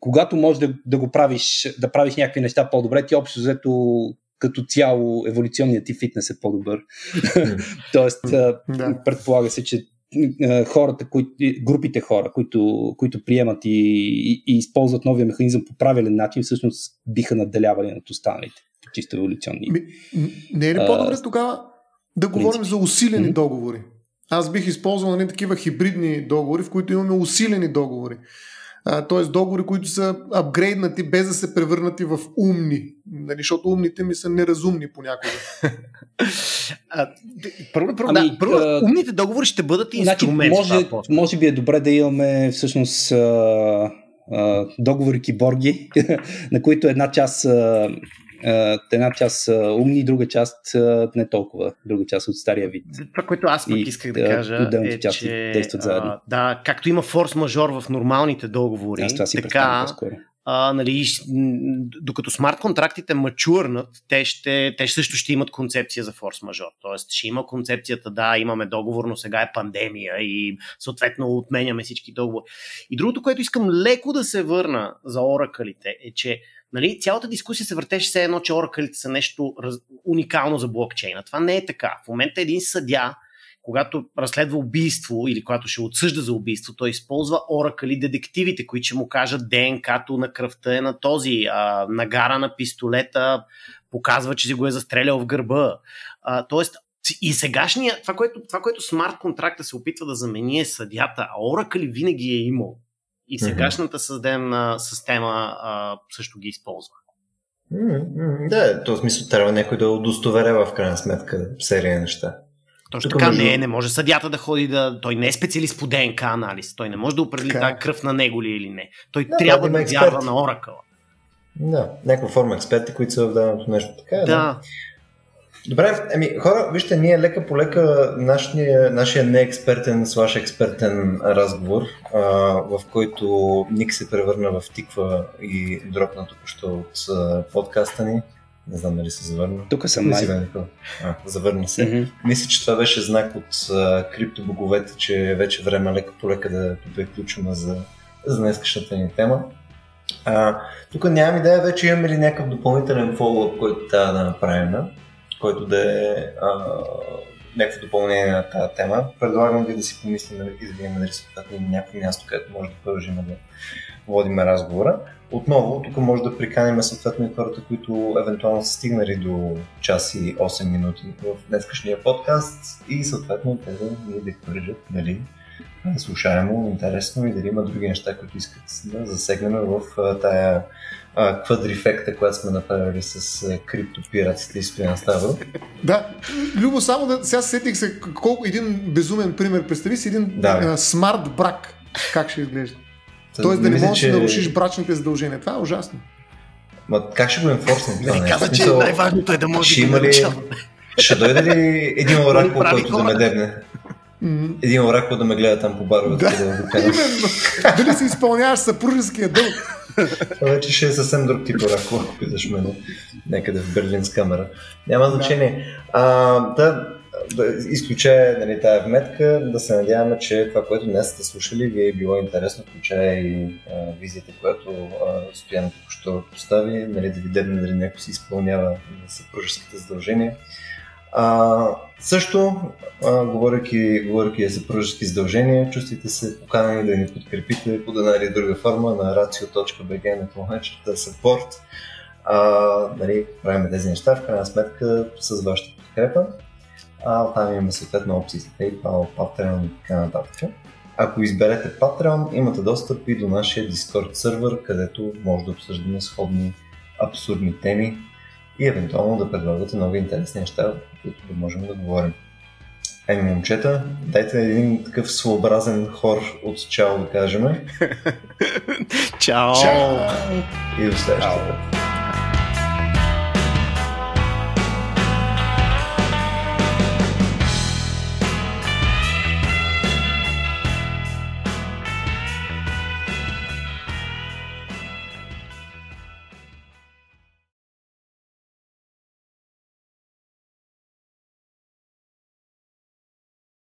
когато можеш да, да го правиш, да правиш някакви неща по-добре, ти общо взето като цяло еволюционният ти фитнес е по-добър. Тоест, а, Да. предполага се, че а, хората, които, групите хора, които, които приемат и, и, и използват новия механизъм по правилен начин, всъщност биха надделявали над останалите. Чисто еволюционни. Ми, не е ли А, по-добре тогава да говорим принципи. за усилени Мгм. договори? Аз бих използвал не такива хибридни договори, в които имаме усилени договори. Тоест договори, които са апгрейднати без да се превърнати в умни. Нали, защото умните ми са неразумни понякога. А, първо, първо, Ами, да, първо а, умните договори ще бъдат Значи, инструмент. в може, това по- може би е добре да имаме всъщност а, а, договори киборги, на които една част а, една част са умни, друга част не толкова, друга част от стария вид. Това, което аз пък И, исках да кажа е, части че действат заедно. да, както има форс-мажор в нормалните договори, Аз това си така, а, нали, докато смарт контрактите мачурнат, те, ще, те също ще имат концепция за форс-мажор. Тоест ще има концепцията, да, имаме договор, но сега е пандемия и съответно отменяме всички договори. И другото, което искам леко да се върна за оракълите е, че нали, цялата дискусия се въртеше все едно, че оракълите са нещо раз... уникално за блокчейна. Това не е така. В момента един съдя, когато разследва убийство или когато ще отсъжда за убийство, той използва оракъли детективите, които ще му кажат ДНК-то на кръвта е на този, а, нагара на пистолета показва, че си го е застрелял в гърба. А, тоест, и сегашния, това което, това, което смарт контракта се опитва да замени е съдята, а оракъли винаги е имал. И сегашната съдебна система а, също ги използва. М, Да, в този смисъл трябва някой да удостоверява в крайна сметка серия неща. Точно Тук така, между- не, не може съдята да ходи да... Той не е специалист по ДНК анализ. Той не може да определи Така. тази кръв на него ли или не. Той Да, трябва да, да вярва на оракъла. Да, някаква форма експерти, които са в даденото нещо. Така е, Да. Добре, еми хора, вижте, ние лека по лека нашия, нашия неекспертен, слаш експертен разговор, а, в който Ник се превърна в тиква и дропна току-що от а, подкаста ни. Не знам дали се завърна. Тук съм май. А, завърна се. Мгм. Мисля, че това беше знак от а, криптобоговете, че е вече време лека по лека да приключваме за, за днескашната ни тема. А, тук нямам идея вече имаме ли някакъв допълнителен фоллоуп, който трябва да направим, който да е някакво допълнение на тази тема. Предлагам ви да си помислим и да видим дали съответно има някакво място, където може да продължим да водим разговора. Отново, тук може да приканим съответно и хората, които евентуално са стигнали до час и 8 минути в днескашния подкаст и съответно те да ни декларират дали слушаемо, интересно и дали има други неща, които искат да засегнем в тая квадрифекта, която сме направили с а, криптопиратите и Стоян Ставро. Да, Любо, само да сега сетих се колко един безумен пример. Представи си един Да, бе. смарт брак. Как ще изглежда? Та, Тоест да не можеш да нарушиш брачните задължения. Това е ужасно. Ма как ще го енфорснем това Нали нещо? каза, че най-важното е да може ще да има ли-. Ще дойде ли един оракул, прави който да ме дебне? М, Един оракул да ме гледа там по баровете. Да. Да, Именно. Дали си изпълняваш съпружеския дълг? Това вече ще е съвсем друг тип оракул, ако питаш мене. Някъде в Берлин с камера. Няма значение. А, да, да изключая нали, тая вметка, да се надяваме, че това, което днес сте слушали, ви е било интересно, включая и а, визията, която а, Стоян току-що постави, нали, да видим дали някой си изпълнява съпружеските задължения. А, също, а, говоряки, говоряки за съпружески задължения, чувствайте се поканени да ни подкрепите по една или друга форма на racio.bg на клонечета support. А, нали, правим тези неща, в крайна сметка с вашата подкрепа. А, там имаме съответно опции за PayPal, Patreon и така нататък. Ако изберете Patreon, имате достъп и до нашия Discord сервер, където може да обсъждаме сходни абсурдни теми и евентуално да предлагате нови интересни неща, които да можем да говорим. Еми, момчета, дайте един такъв своеобразен хор от чао да кажем Чао! Чао! и до следващата.